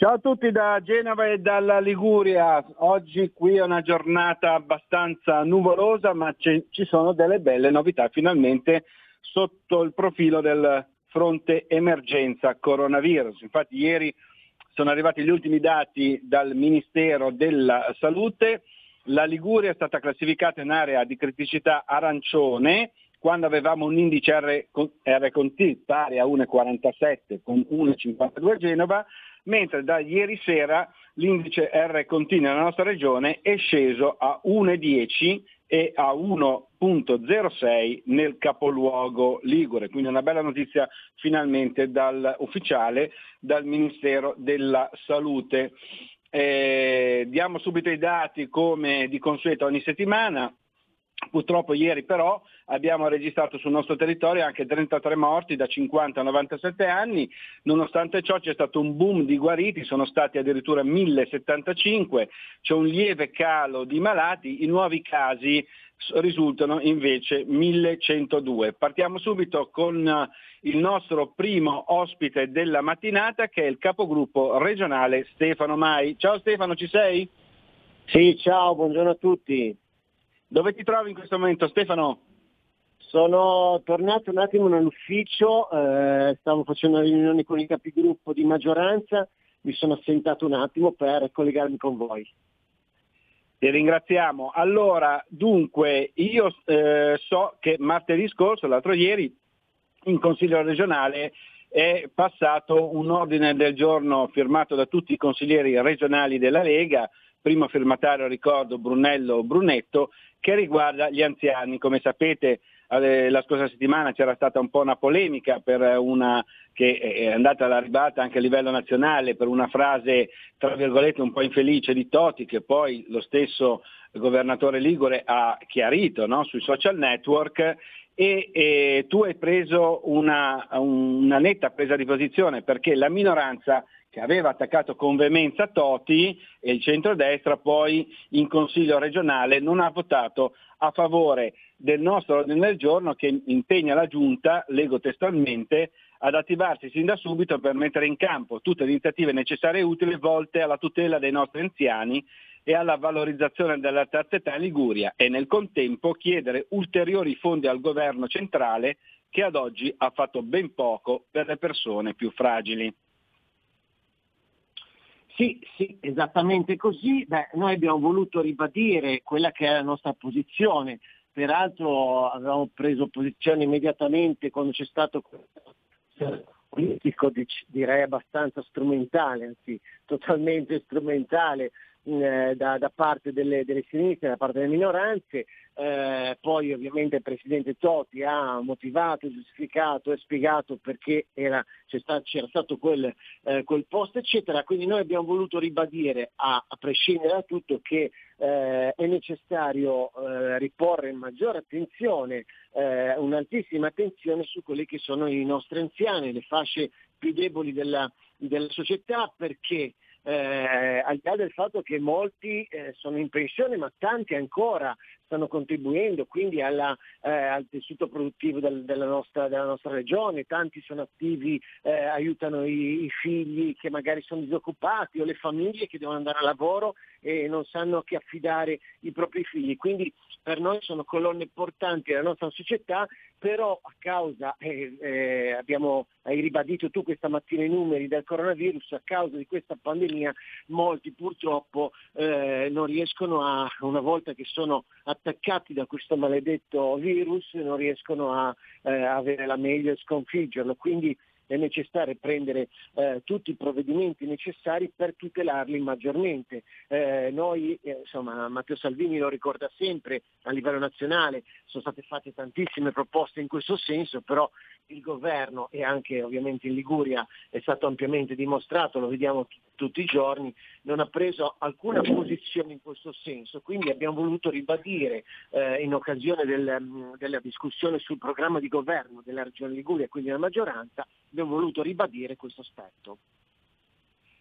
Ciao a tutti da Genova e dalla Liguria. Oggi qui è una giornata abbastanza nuvolosa, ma ci sono delle belle novità finalmente sotto il profilo del fronte emergenza coronavirus. Infatti ieri sono arrivati gli ultimi dati dal Ministero della Salute. La Liguria è stata classificata in area di criticità arancione quando avevamo un indice R, R con T pari a 1,47 con 1,52 Genova, mentre da ieri sera l'indice R con T nella nostra regione è sceso a 1,10 e a 1.06 nel capoluogo Ligure, quindi una bella notizia finalmente dal, ufficiale dal Ministero della Salute. Eh, diamo subito i dati come di consueto ogni settimana, Purtroppo ieri però abbiamo registrato sul nostro territorio anche 33 morti da 50 a 97 anni, nonostante ciò c'è stato un boom di guariti, sono stati addirittura 1075, c'è un lieve calo di malati, i nuovi casi risultano invece 1102. Partiamo subito con eh, il nostro primo ospite della mattinata che è il capogruppo regionale Stefano Mai. Ciao Stefano, ci sei? Sì, ciao, buongiorno a tutti. Dove ti trovi in questo momento Stefano? Sono tornato un attimo nell'ufficio, eh, stavo facendo una riunione con i capigruppo di maggioranza, mi sono assentato un attimo per collegarmi con voi. Ti ringraziamo. Allora, dunque, io eh, so che martedì scorso, l'altro ieri, in Consiglio regionale è passato un ordine del giorno firmato da tutti i consiglieri regionali della Lega, primo firmatario ricordo Brunello Brunetto, che riguarda gli anziani. Come sapete eh, la scorsa settimana c'era stata un po' una polemica una, che è andata alla ribata anche a livello nazionale per una frase tra virgolette un po' infelice di Toti che poi lo stesso governatore Ligure ha chiarito no? sui social network e, e, tu hai preso una, una netta presa di posizione perché la minoranza che aveva attaccato con veemenza Toti e il centrodestra poi in Consiglio regionale non ha votato a favore del nostro ordine del giorno che impegna la Giunta, leggo testualmente, ad attivarsi sin da subito per mettere in campo tutte le iniziative necessarie e utili volte alla tutela dei nostri anziani e alla valorizzazione della terza età in Liguria e nel contempo chiedere ulteriori fondi al governo centrale che ad oggi ha fatto ben poco per le persone più fragili. Sì, sì, esattamente così. Beh, noi abbiamo voluto ribadire quella che è la nostra posizione. Peraltro avevamo preso posizione immediatamente quando c'è stato politico direi abbastanza strumentale, anzi totalmente strumentale eh, da, da, parte delle, delle, sinistre, da parte delle minoranze, eh, poi ovviamente il Presidente Totti ha motivato, giustificato e spiegato perché era, stato, c'era stato quel, eh, quel, post, eccetera. Quindi noi abbiamo voluto ribadire, a, a prescindere da tutto, che eh, è necessario eh, riporre maggiore attenzione, eh, un'altissima attenzione su quelli che sono i nostri anziani, le fasce più deboli della, della società, perché eh, al di là del fatto che molti eh, sono in pensione, ma tanti ancora stanno contribuendo quindi alla, eh, al tessuto produttivo del, della, nostra, della, nostra, regione, tanti sono attivi, eh, aiutano i, i, figli che magari sono disoccupati o le famiglie che devono andare a lavoro e non sanno a chi affidare i propri figli. Quindi per noi sono colonne importanti della nostra società, però a causa, eh, eh, abbiamo, hai ribadito tu questa mattina i numeri del coronavirus, a causa di questa pandemia molti purtroppo eh, non riescono a, una volta che sono attaccati da questo maledetto virus, non riescono a eh, avere la meglio e sconfiggerlo. Quindi è necessario prendere eh, tutti i provvedimenti necessari per tutelarli maggiormente. Eh, noi, eh, insomma, Matteo Salvini lo ricorda sempre a livello nazionale, sono state fatte tantissime proposte in questo senso, però il governo e anche ovviamente in Liguria è stato ampiamente dimostrato, lo vediamo tutti i giorni, non ha preso alcuna posizione in questo senso. Quindi abbiamo voluto ribadire eh, in occasione del, della discussione sul programma di governo della Regione Liguria e quindi della maggioranza, abbiamo voluto ribadire questo aspetto.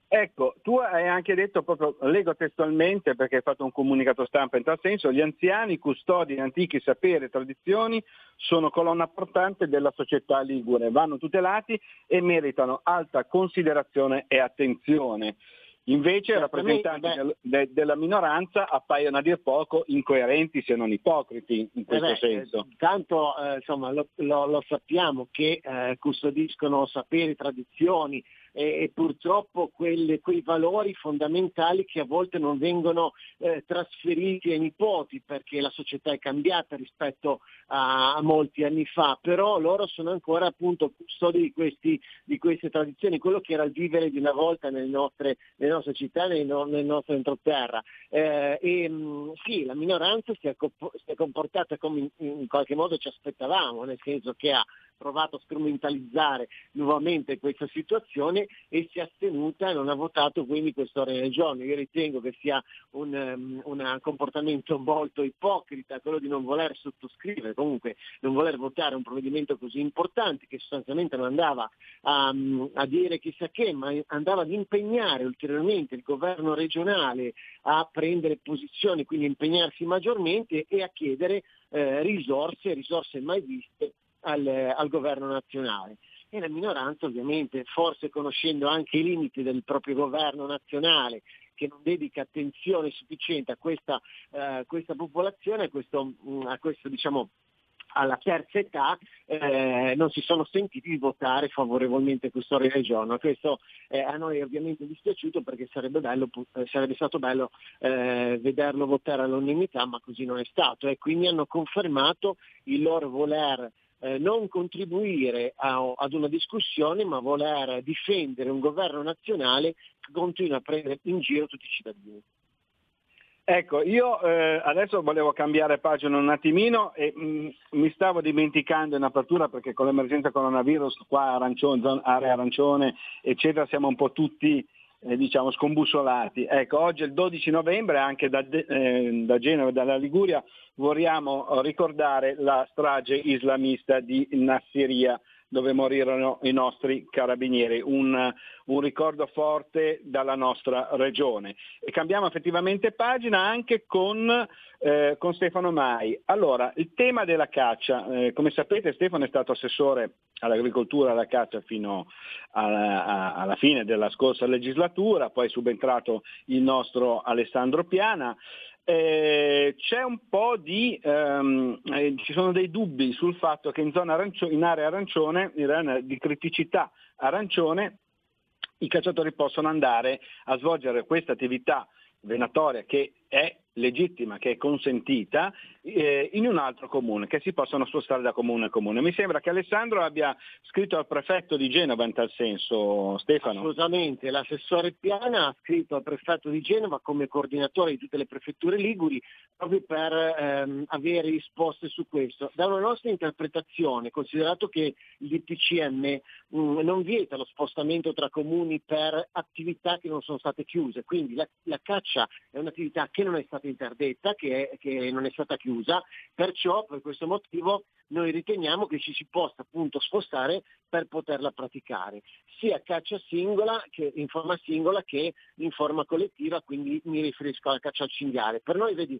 Ecco, tu hai anche detto proprio, leggo testualmente perché hai fatto un comunicato stampa in tal senso, gli anziani, custodi di antichi saperi e tradizioni sono colonna portante della società ligure, vanno tutelati e meritano alta considerazione e attenzione. Invece i rappresentanti del, de, della minoranza appaiono a dir poco incoerenti se non ipocriti in questo eh beh, senso. Tanto eh, insomma, lo, lo, lo, sappiamo che eh, custodiscono saperi, tradizioni, e, purtroppo quelle, quei valori fondamentali che a volte non vengono eh, trasferiti ai nipoti perché la società è cambiata rispetto a, a, molti anni fa, però loro sono ancora appunto custodi di, questi, di queste tradizioni, quello che era il vivere di una volta nelle nostre, nelle nostre città, nel, nel nostro entroterra. Eh, e mh, sì, la minoranza si è, si è comportata come in, in qualche modo ci aspettavamo, nel senso che ha provato a strumentalizzare nuovamente questa situazione e si è astenuta e non ha votato quindi questo ordine del giorno. Io ritengo che sia un, um, un, comportamento molto ipocrita quello di non voler sottoscrivere, comunque non voler votare un provvedimento così importante che sostanzialmente non andava a, a dire chissà che, ma andava ad impegnare ulteriormente il governo regionale a prendere posizioni, quindi impegnarsi maggiormente e a chiedere eh, risorse, risorse mai viste al, al governo nazionale e la minoranza ovviamente, forse conoscendo anche i limiti del proprio governo nazionale, che non dedica attenzione sufficiente a questa, eh, questa popolazione, a questo, mm, a questo diciamo, alla terza età eh, non si sono sentiti di votare favorevolmente questo ordine del giorno. Questo eh, a noi è ovviamente dispiaciuto perché sarebbe, bello, eh, sarebbe stato bello eh, vederlo votare all'unanimità, ma così non è stato e quindi hanno confermato il loro voler eh, non contribuire a, ad una discussione ma voler difendere un governo nazionale che continua a prendere in giro tutti i cittadini. Ecco, io eh, adesso volevo cambiare pagina un attimino e mh, mm, mi stavo dimenticando in apertura perché con l'emergenza coronavirus qua arancione, area arancione eccetera siamo un po' tutti eh, diciamo scombussolati. Ecco, oggi è il 12 novembre anche da, eh, da Genova e dalla Liguria vogliamo ricordare la strage islamista di Nassiria dove morirono i nostri carabinieri, un, un, ricordo forte dalla nostra regione. E cambiamo effettivamente pagina anche con, eh, con Stefano Mai. Allora, il tema della caccia, eh, come sapete Stefano è stato assessore all'agricoltura e alla caccia fino alla, alla fine della scorsa legislatura, poi è subentrato il nostro Alessandro Piana. Eh, c'è un po' di, ehm, eh, ci sono dei dubbi sul fatto che in, zona arancio- in area arancione, in area di criticità arancione, i cacciatori possono andare a svolgere questa attività venatoria che è legittima, che è consentita, eh, in un altro comune, che si possono spostare da comune a comune. Mi sembra che Alessandro abbia scritto al prefetto di Genova in tal senso, Stefano. Assolutamente, l'assessore Piana ha scritto al prefetto di Genova come coordinatore di tutte le prefetture liguri proprio per ehm, avere risposte su questo. Da una nostra interpretazione, considerato che il DPCM mh, mm, non vieta lo spostamento tra comuni per attività che non sono state chiuse, quindi la, la caccia è un'attività che non è stata interdetta, che, è, che non è stata chiusa, perciò per questo motivo noi riteniamo che ci si possa appunto spostare per poterla praticare, sia caccia singola che in forma singola che in forma collettiva, quindi mi riferisco alla caccia al cinghiale. Per noi vedi,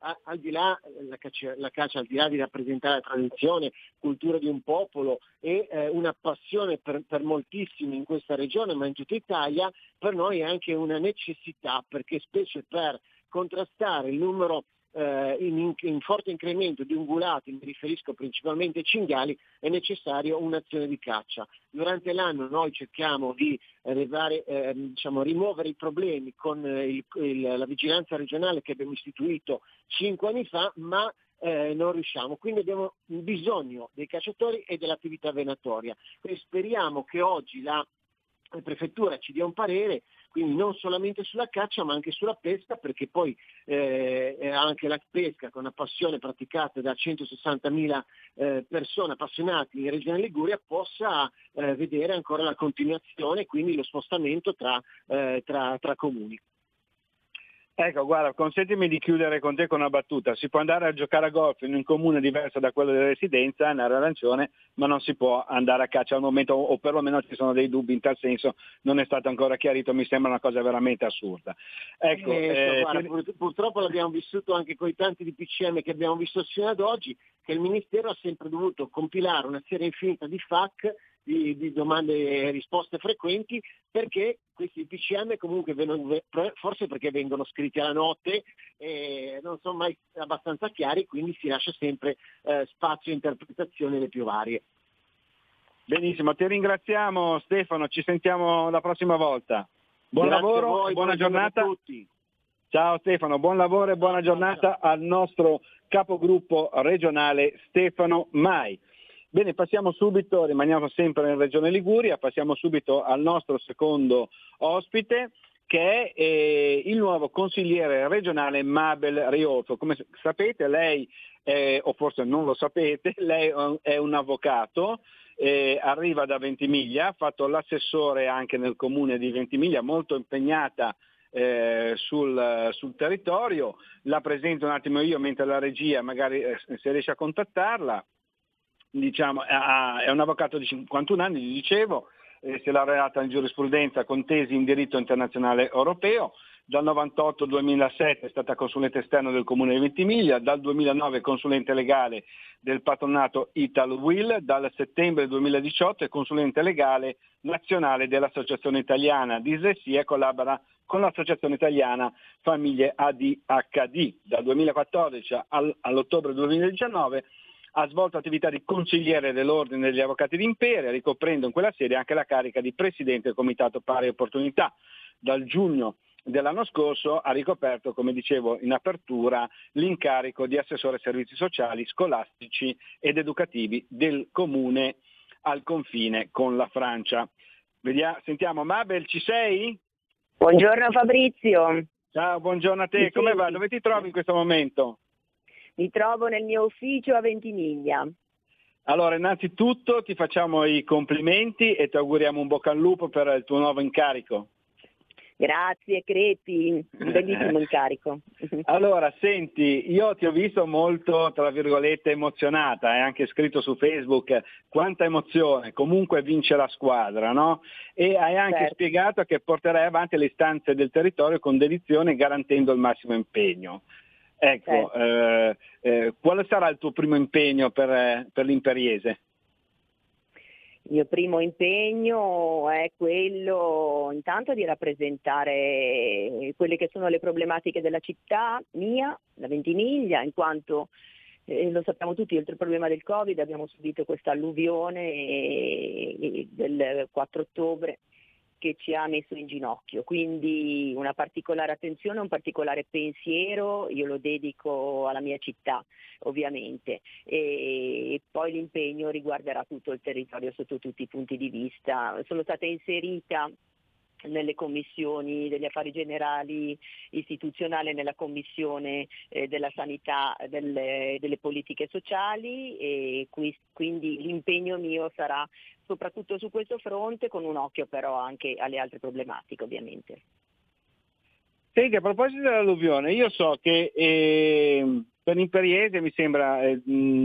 al di là, la caccia, la caccia, al di là di rappresentare la tradizione, cultura di un popolo e eh, una passione per, per, moltissimi in questa regione, ma in tutta Italia, per noi è anche una necessità, perché specie per contrastare il numero eh, in, in, forte incremento di ungulati, mi riferisco principalmente ai cinghiali, è necessario un'azione di caccia. Durante l'anno noi cerchiamo di arrivare, eh, diciamo, rimuovere i problemi con eh, il, il, la vigilanza regionale che abbiamo istituito cinque anni fa, ma eh, non riusciamo. Quindi abbiamo bisogno dei cacciatori e dell'attività venatoria. Quindi speriamo che oggi la la prefettura ci dia un parere, quindi non solamente sulla caccia ma anche sulla pesca, perché poi eh, anche la pesca, con una passione praticata da 160.000 eh, persone appassionate in Regione Liguria, possa eh, vedere ancora la continuazione e quindi lo spostamento tra, eh, tra, tra comuni. Ecco, guarda, consentimi di chiudere con te con una battuta. Si può andare a giocare a golf in un comune diverso da quello della residenza, in area arancione, ma non si può andare a caccia al momento, o perlomeno ci sono dei dubbi in tal senso, non è stato ancora chiarito, mi sembra una cosa veramente assurda. Ecco, eh, eh, guarda, ti... Purtroppo l'abbiamo vissuto anche con i tanti di PCM che abbiamo visto fino ad oggi, che il Ministero ha sempre dovuto compilare una serie infinita di FAC di, di, domande e risposte frequenti perché questi PCM comunque vengono, forse perché vengono scritti alla notte e non sono mai abbastanza chiari, quindi si lascia sempre eh, spazio a interpretazioni le più varie. Benissimo, ti ringraziamo Stefano, ci sentiamo la prossima volta. Buon Grazie lavoro, voi, buona giornata. A tutti. Ciao Stefano, buon lavoro e buona giornata al nostro capogruppo regionale Stefano Mai. Bene, passiamo subito, rimaniamo sempre in Regione Liguria, passiamo subito al nostro secondo ospite che è eh, il nuovo consigliere regionale Mabel Riolfo. Come sapete lei, è, o forse non lo sapete, [LAUGHS] lei è un avvocato, eh, arriva da Ventimiglia, ha fatto l'assessore anche nel comune di Ventimiglia, molto impegnata eh, sul, sul, territorio. La presento un attimo io mentre la regia magari eh, se riesce a contattarla diciamo, è un avvocato di 51 anni, gli dicevo, eh, si è laureata in giurisprudenza con tesi in diritto internazionale europeo, dal 98 al 2007 è stata consulente esterno del Comune di Ventimiglia, dal 2009 consulente legale del patronato Ital Will, dal settembre 2018 è consulente legale nazionale dell'Associazione Italiana Dislessia e collabora con l'Associazione Italiana Famiglie ADHD. Dal 2014 all'ottobre 2019 ha svolto attività di consigliere dell'Ordine degli Avvocati d'Imperia, ricoprendo in quella sede anche la carica di Presidente del Comitato Pari Opportunità. Dal giugno dell'anno scorso ha ricoperto, come dicevo in apertura, l'incarico di assessore servizi sociali, scolastici ed educativi del Comune al confine con la Francia. Vediamo, sentiamo, Mabel, ci sei? Buongiorno Fabrizio. Ciao, buongiorno a te. Come va? Dove ti trovi in questo momento? Mi trovo nel mio ufficio a Ventimiglia. Allora, innanzitutto ti facciamo i complimenti e ti auguriamo un bocca al lupo per il tuo nuovo incarico. Grazie Crepi, un bellissimo [LAUGHS] incarico. allora, senti, io ti ho visto molto, tra virgolette, emozionata, hai anche scritto su Facebook quanta emozione, comunque vince la squadra, no? E hai anche certo. spiegato che porterai avanti le istanze del territorio con dedizione garantendo il massimo impegno. Ecco, certo. eh, eh, quale sarà il tuo primo impegno per, per l'Imperiese? Il mio primo impegno è quello intanto di rappresentare quelle che sono le problematiche della città mia, la Ventimiglia, in quanto eh, lo sappiamo tutti, oltre al problema del Covid abbiamo subito questa alluvione del 4 ottobre che ci ha messo in ginocchio. Quindi una particolare attenzione, un particolare pensiero, io lo dedico alla mia città ovviamente e poi l'impegno riguarderà tutto il territorio sotto tutti i punti di vista. Sono stata inserita nelle commissioni degli affari generali istituzionali, nella commissione eh, della sanità, delle, delle, politiche sociali e qui, quindi l'impegno mio sarà soprattutto su questo fronte con un occhio però anche alle altre problematiche ovviamente. Senti, a proposito dell'alluvione, io so che eh, per l'Imperiese mi sembra eh,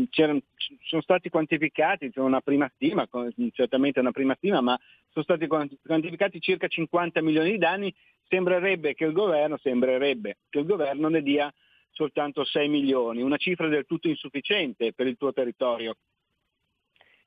sono stati quantificati, c'è una prima stima, certamente una prima stima, ma sono stati quantificati circa 50 milioni di danni, sembrerebbe che il governo, sembrerebbe che il governo ne dia soltanto 6 milioni, una cifra del tutto insufficiente per il tuo territorio.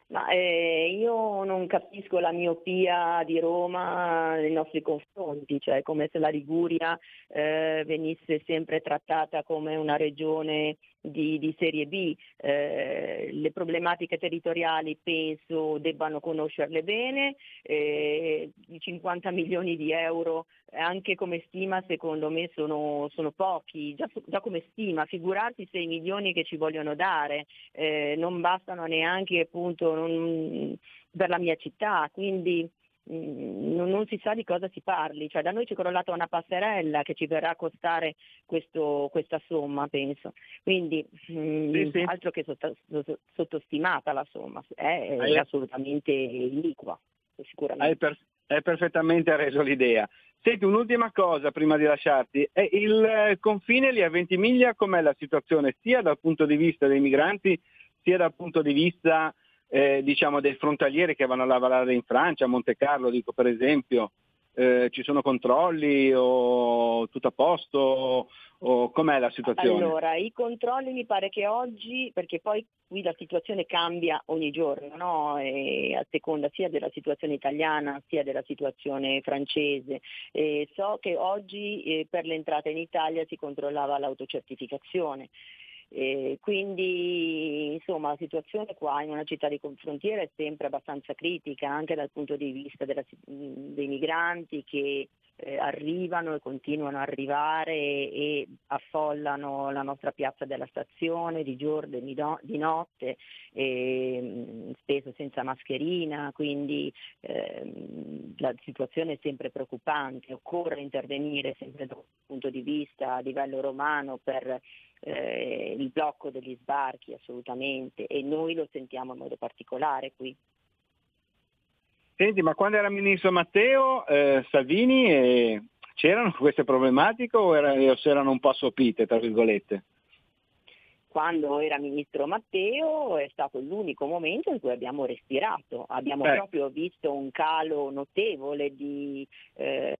Ma eh, io non capisco la miopia di Roma nei nostri confronti, cioè come se la Liguria eh, venisse sempre trattata come una regione di, di serie B. Eh, le problematiche territoriali penso debbano conoscerle bene, eh, i 50 milioni di euro anche come stima secondo me sono, sono pochi, già, già, come stima, figurarsi 6 milioni che ci vogliono dare, eh, non bastano neanche appunto non, per la mia città, quindi non, non, si sa di cosa si parli, cioè da noi ci è crollata una passerella che ci verrà a costare questo, questa somma, penso. Quindi mh, mm, sì, sì. altro che sotto, sottostimata la somma, è, è assolutamente iniqua, sicuramente. Hai, per, hai perfettamente reso l'idea. Senti, un'ultima cosa prima di lasciarti. il confine lì a Ventimiglia com'è la situazione sia dal punto di vista dei migranti sia dal punto di vista eh, diciamo, dei frontalieri che vanno a lavorare in Francia, a Monte Carlo dico per esempio? Eh, ci sono controlli o tutto a posto o com'è la situazione? Allora, i controlli mi pare che oggi, perché poi qui la situazione cambia ogni giorno, no? a seconda sia della situazione italiana sia della situazione francese. E so che oggi eh, per l'entrata in Italia si controllava l'autocertificazione. Eh, quindi insomma la situazione qua in una città di confrontiera è sempre abbastanza critica anche dal punto di vista della, dei migranti che eh, arrivano e continuano ad arrivare e, e, affollano la nostra piazza della stazione di giorno e di, no, di notte, e, spesso senza mascherina, quindi eh, la situazione è sempre preoccupante, occorre intervenire sempre da un punto di vista a livello romano per eh, il blocco degli sbarchi assolutamente e noi lo sentiamo in modo particolare qui. Senti, ma quando era ministro Matteo, eh, Salvini, eh, c'erano queste problematiche o, era, o erano un po' assopite, tra virgolette? Quando era ministro Matteo è stato l'unico momento in cui abbiamo respirato, abbiamo eh. proprio visto un calo notevole di, eh,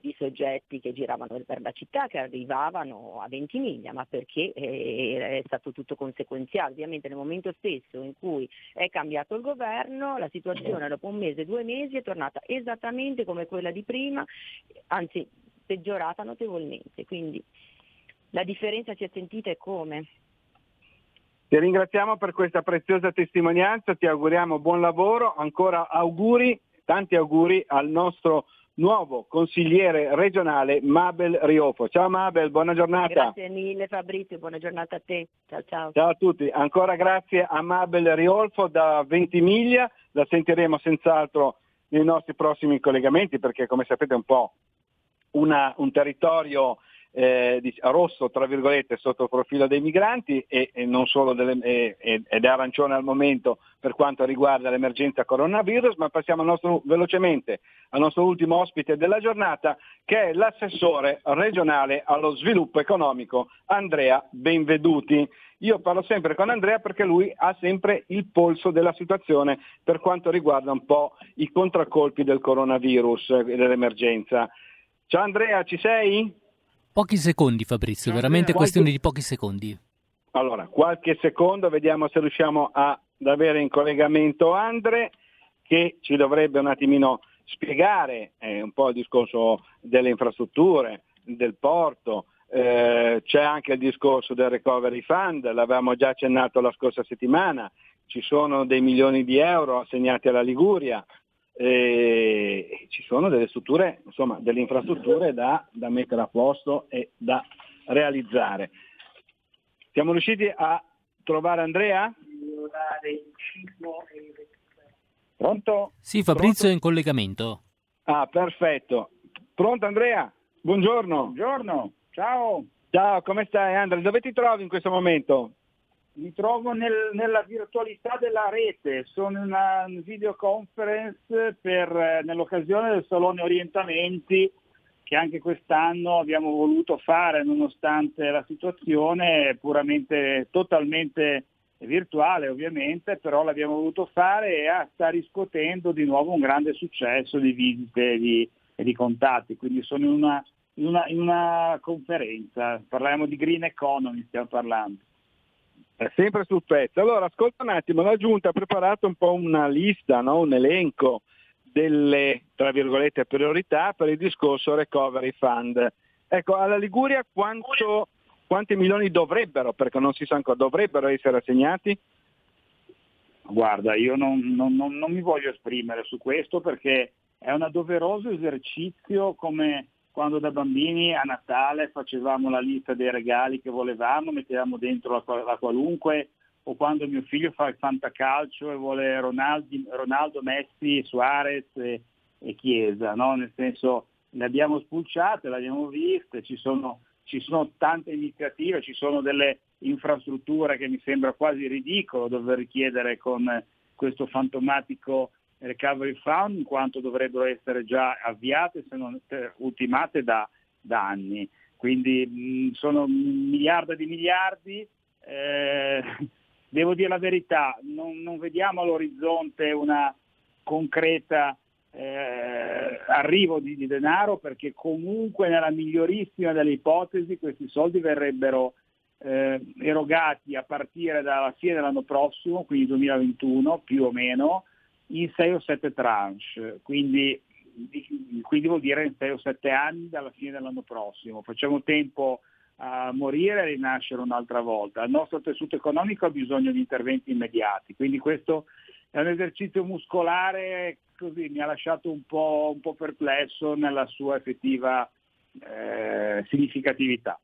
di, soggetti che giravano per la città, che arrivavano a Ventimiglia, ma perché eh, è stato tutto conseguenziale. Ovviamente nel momento stesso in cui è cambiato il governo, la situazione dopo un mese, due mesi è tornata esattamente come quella di prima, anzi peggiorata notevolmente. Quindi la differenza si è sentita e come? Ti ringraziamo per questa preziosa testimonianza, ti auguriamo buon lavoro, ancora auguri, tanti auguri al nostro nuovo consigliere regionale Mabel Riofo. Ciao Mabel, buona giornata. Grazie mille Fabrizio, buona giornata a te. Ciao ciao. Ciao a tutti, ancora grazie a Mabel Riolfo da Ventimiglia, la sentiremo senz'altro nei nostri prossimi collegamenti perché come sapete è un po' una, un territorio eh, rosso tra virgolette sotto il profilo dei migranti e, e delle, e, ed è arancione al momento per quanto riguarda l'emergenza coronavirus, ma passiamo al nostro, velocemente al nostro ultimo ospite della giornata che è l'assessore regionale allo sviluppo economico Andrea Benveduti. Io parlo sempre con Andrea perché lui ha sempre il polso della situazione per quanto riguarda un po' i contraccolpi del coronavirus e dell'emergenza. Ciao Andrea, ci sei? Pochi secondi Fabrizio, veramente qualche... questione di pochi secondi. Allora, qualche secondo, vediamo se riusciamo ad avere in collegamento Andre che ci dovrebbe un attimino spiegare eh, un po' il discorso delle infrastrutture, del porto, eh, c'è anche il discorso del recovery fund, l'avevamo già accennato la scorsa settimana, ci sono dei milioni di euro assegnati alla Liguria, eh, ci sono delle strutture, insomma, delle infrastrutture da, da mettere a posto e da realizzare. Siamo riusciti a trovare Andrea? Pronto? Sì, Fabrizio Pronto? è in collegamento. Ah, perfetto. Pronto Andrea? Buongiorno. Buongiorno, ciao. Ciao, come stai Andrea? Dove ti trovi in questo momento? Mi trovo nel, nella virtualità della rete, sono in una videoconference per, nell'occasione del Salone Orientamenti che anche quest'anno abbiamo voluto fare nonostante la situazione puramente, totalmente virtuale ovviamente, però l'abbiamo voluto fare e ah, sta riscuotendo di nuovo un grande successo di visite e di, di contatti, quindi sono in una, in, una, in una conferenza, parliamo di Green Economy, stiamo parlando. Sempre sul pezzo. Allora, ascolta un attimo, la Giunta ha preparato un po' una lista, no? un elenco delle, tra virgolette, priorità per il discorso Recovery Fund. Ecco, alla Liguria quanto, quanti milioni dovrebbero, perché non si sa ancora, dovrebbero essere assegnati? Guarda, io non, non, non, non mi voglio esprimere su questo perché è un doveroso esercizio come quando da bambini a Natale facevamo la lista dei regali che volevamo, mettevamo dentro la, la qualunque, o quando mio figlio fa il fantacalcio e vuole Ronaldi, Ronaldo, Messi, Suarez e, e Chiesa, no? nel senso le abbiamo spulciate, le abbiamo viste, ci sono, ci sono tante iniziative, ci sono delle infrastrutture che mi sembra quasi ridicolo dover richiedere con questo fantomatico Recovery Fund in quanto dovrebbero essere già avviate se non ultimate da, da anni. Quindi mh, sono miliardi di miliardi. Eh, [LAUGHS] devo dire la verità, non, non vediamo all'orizzonte una concreta eh, arrivo di, di, denaro perché comunque nella migliorissima delle ipotesi questi soldi verrebbero eh, erogati a partire dalla fine dell'anno prossimo, quindi 2021 più o meno, in 6 o 7 tranche, quindi, quindi vuol dire in 6 o 7 anni dalla fine dell'anno prossimo. Facciamo tempo a morire e rinascere un'altra volta. Il nostro tessuto economico ha bisogno di interventi immediati, quindi questo è un esercizio muscolare così mi ha lasciato un po', un po perplesso nella sua effettiva eh, significatività.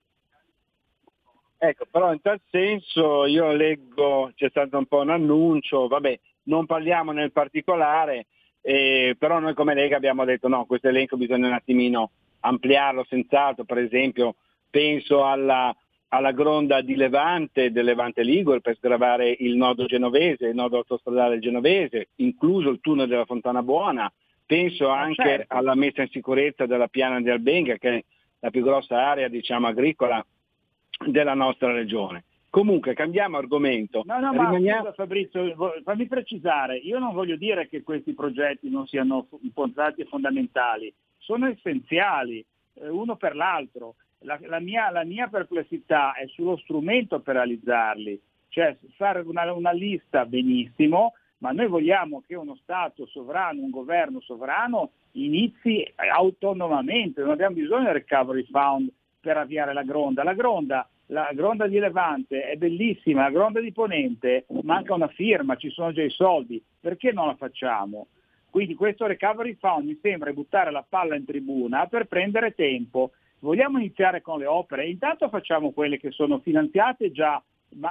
Ecco, però in tal senso io leggo, c'è stato un po' un annuncio, vabbè, non parliamo nel particolare, eh, però noi come Lega abbiamo detto no, questo elenco bisogna un attimino ampliarlo senz'altro, per esempio penso alla, alla gronda di Levante, del Levante Ligure per sgravare il nodo genovese, il nodo autostradale genovese, incluso il tunnel della Fontana Buona, penso anche certo. alla messa in sicurezza della piana di Albenga che è la più grossa area diciamo, agricola della nostra regione. Comunque cambiamo argomento. No, no, Rimaniamo... ma scusa Fabrizio, fammi precisare, io non voglio dire che questi progetti non siano importanti e fondamentali, sono essenziali, eh, uno per l'altro. La, la, mia, la, mia, perplessità è sullo strumento per realizzarli, cioè fare una, una lista benissimo, ma noi vogliamo che uno Stato sovrano, un governo sovrano inizi autonomamente, non abbiamo bisogno del recovery fund per avviare la gronda. La gronda la gronda di Levante è bellissima, la gronda di Ponente manca una firma, ci sono già i soldi, perché non la facciamo? Quindi questo recovery fund mi sembra buttare la palla in tribuna per prendere tempo. Vogliamo iniziare con le opere? Intanto facciamo quelle che sono finanziate già ma,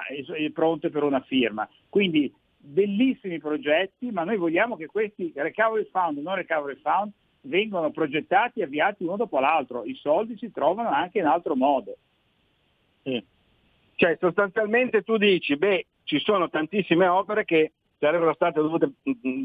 pronte per una firma. Quindi bellissimi progetti, ma noi vogliamo che questi recovery fund, non recovery fund, vengano progettati e avviati uno dopo l'altro. I soldi si trovano anche in altro modo. Cioè sostanzialmente tu dici, beh, ci sono tantissime opere che sarebbero state dovute,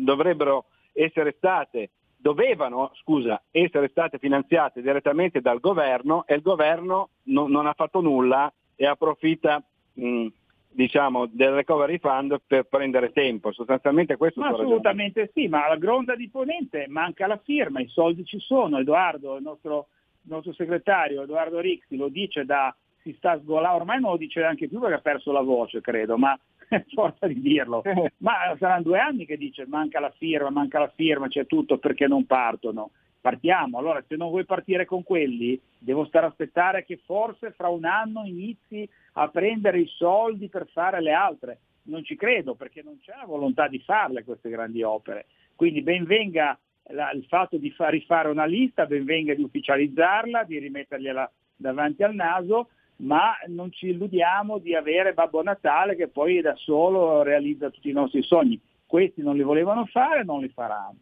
dovrebbero essere state, dovevano, scusa, essere state finanziate direttamente dal governo e il governo non, non ha fatto nulla e approfitta mh, diciamo, del recovery fund per prendere tempo. Sostanzialmente questo ma Assolutamente sì, ma alla gronda di Ponente manca la firma, i soldi ci sono, Edoardo, il nostro, il nostro segretario Edoardo Rixi lo dice da si sta sgolando, ormai non lo dice neanche più perché ha perso la voce, credo, ma [LAUGHS] è forza di dirlo. [LAUGHS] ma saranno due anni che dice manca la firma, manca la firma, c'è tutto perché non partono. Partiamo, allora se non vuoi partire con quelli, devo stare a aspettare che forse fra un anno inizi a prendere i soldi per fare le altre. Non ci credo perché non c'è la volontà di farle queste grandi opere. Quindi ben venga la, il fatto di far rifare una lista, ben venga di ufficializzarla, di rimettergliela davanti al naso, ma non ci illudiamo di avere Babbo Natale che poi da solo realizza tutti i nostri sogni. Questi non li volevano fare, non li faranno.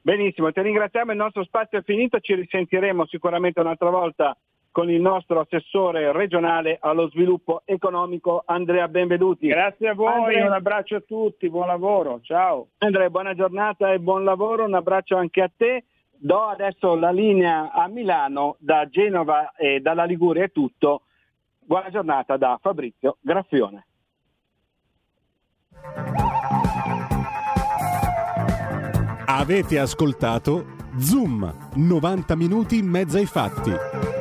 Benissimo, ti ringraziamo, il nostro spazio è finito, ci risentiremo sicuramente un'altra volta con il nostro assessore regionale allo sviluppo economico Andrea Benvenuti. Grazie a voi, Andrea, un abbraccio a tutti, buon lavoro, ciao. Andrea, buona giornata e buon lavoro, un abbraccio anche a te. Do adesso la linea a Milano, da Genova e dalla Liguria è tutto. Buona giornata da Fabrizio Graffione. Avete ascoltato Zoom, 90 minuti in mezzo ai fatti.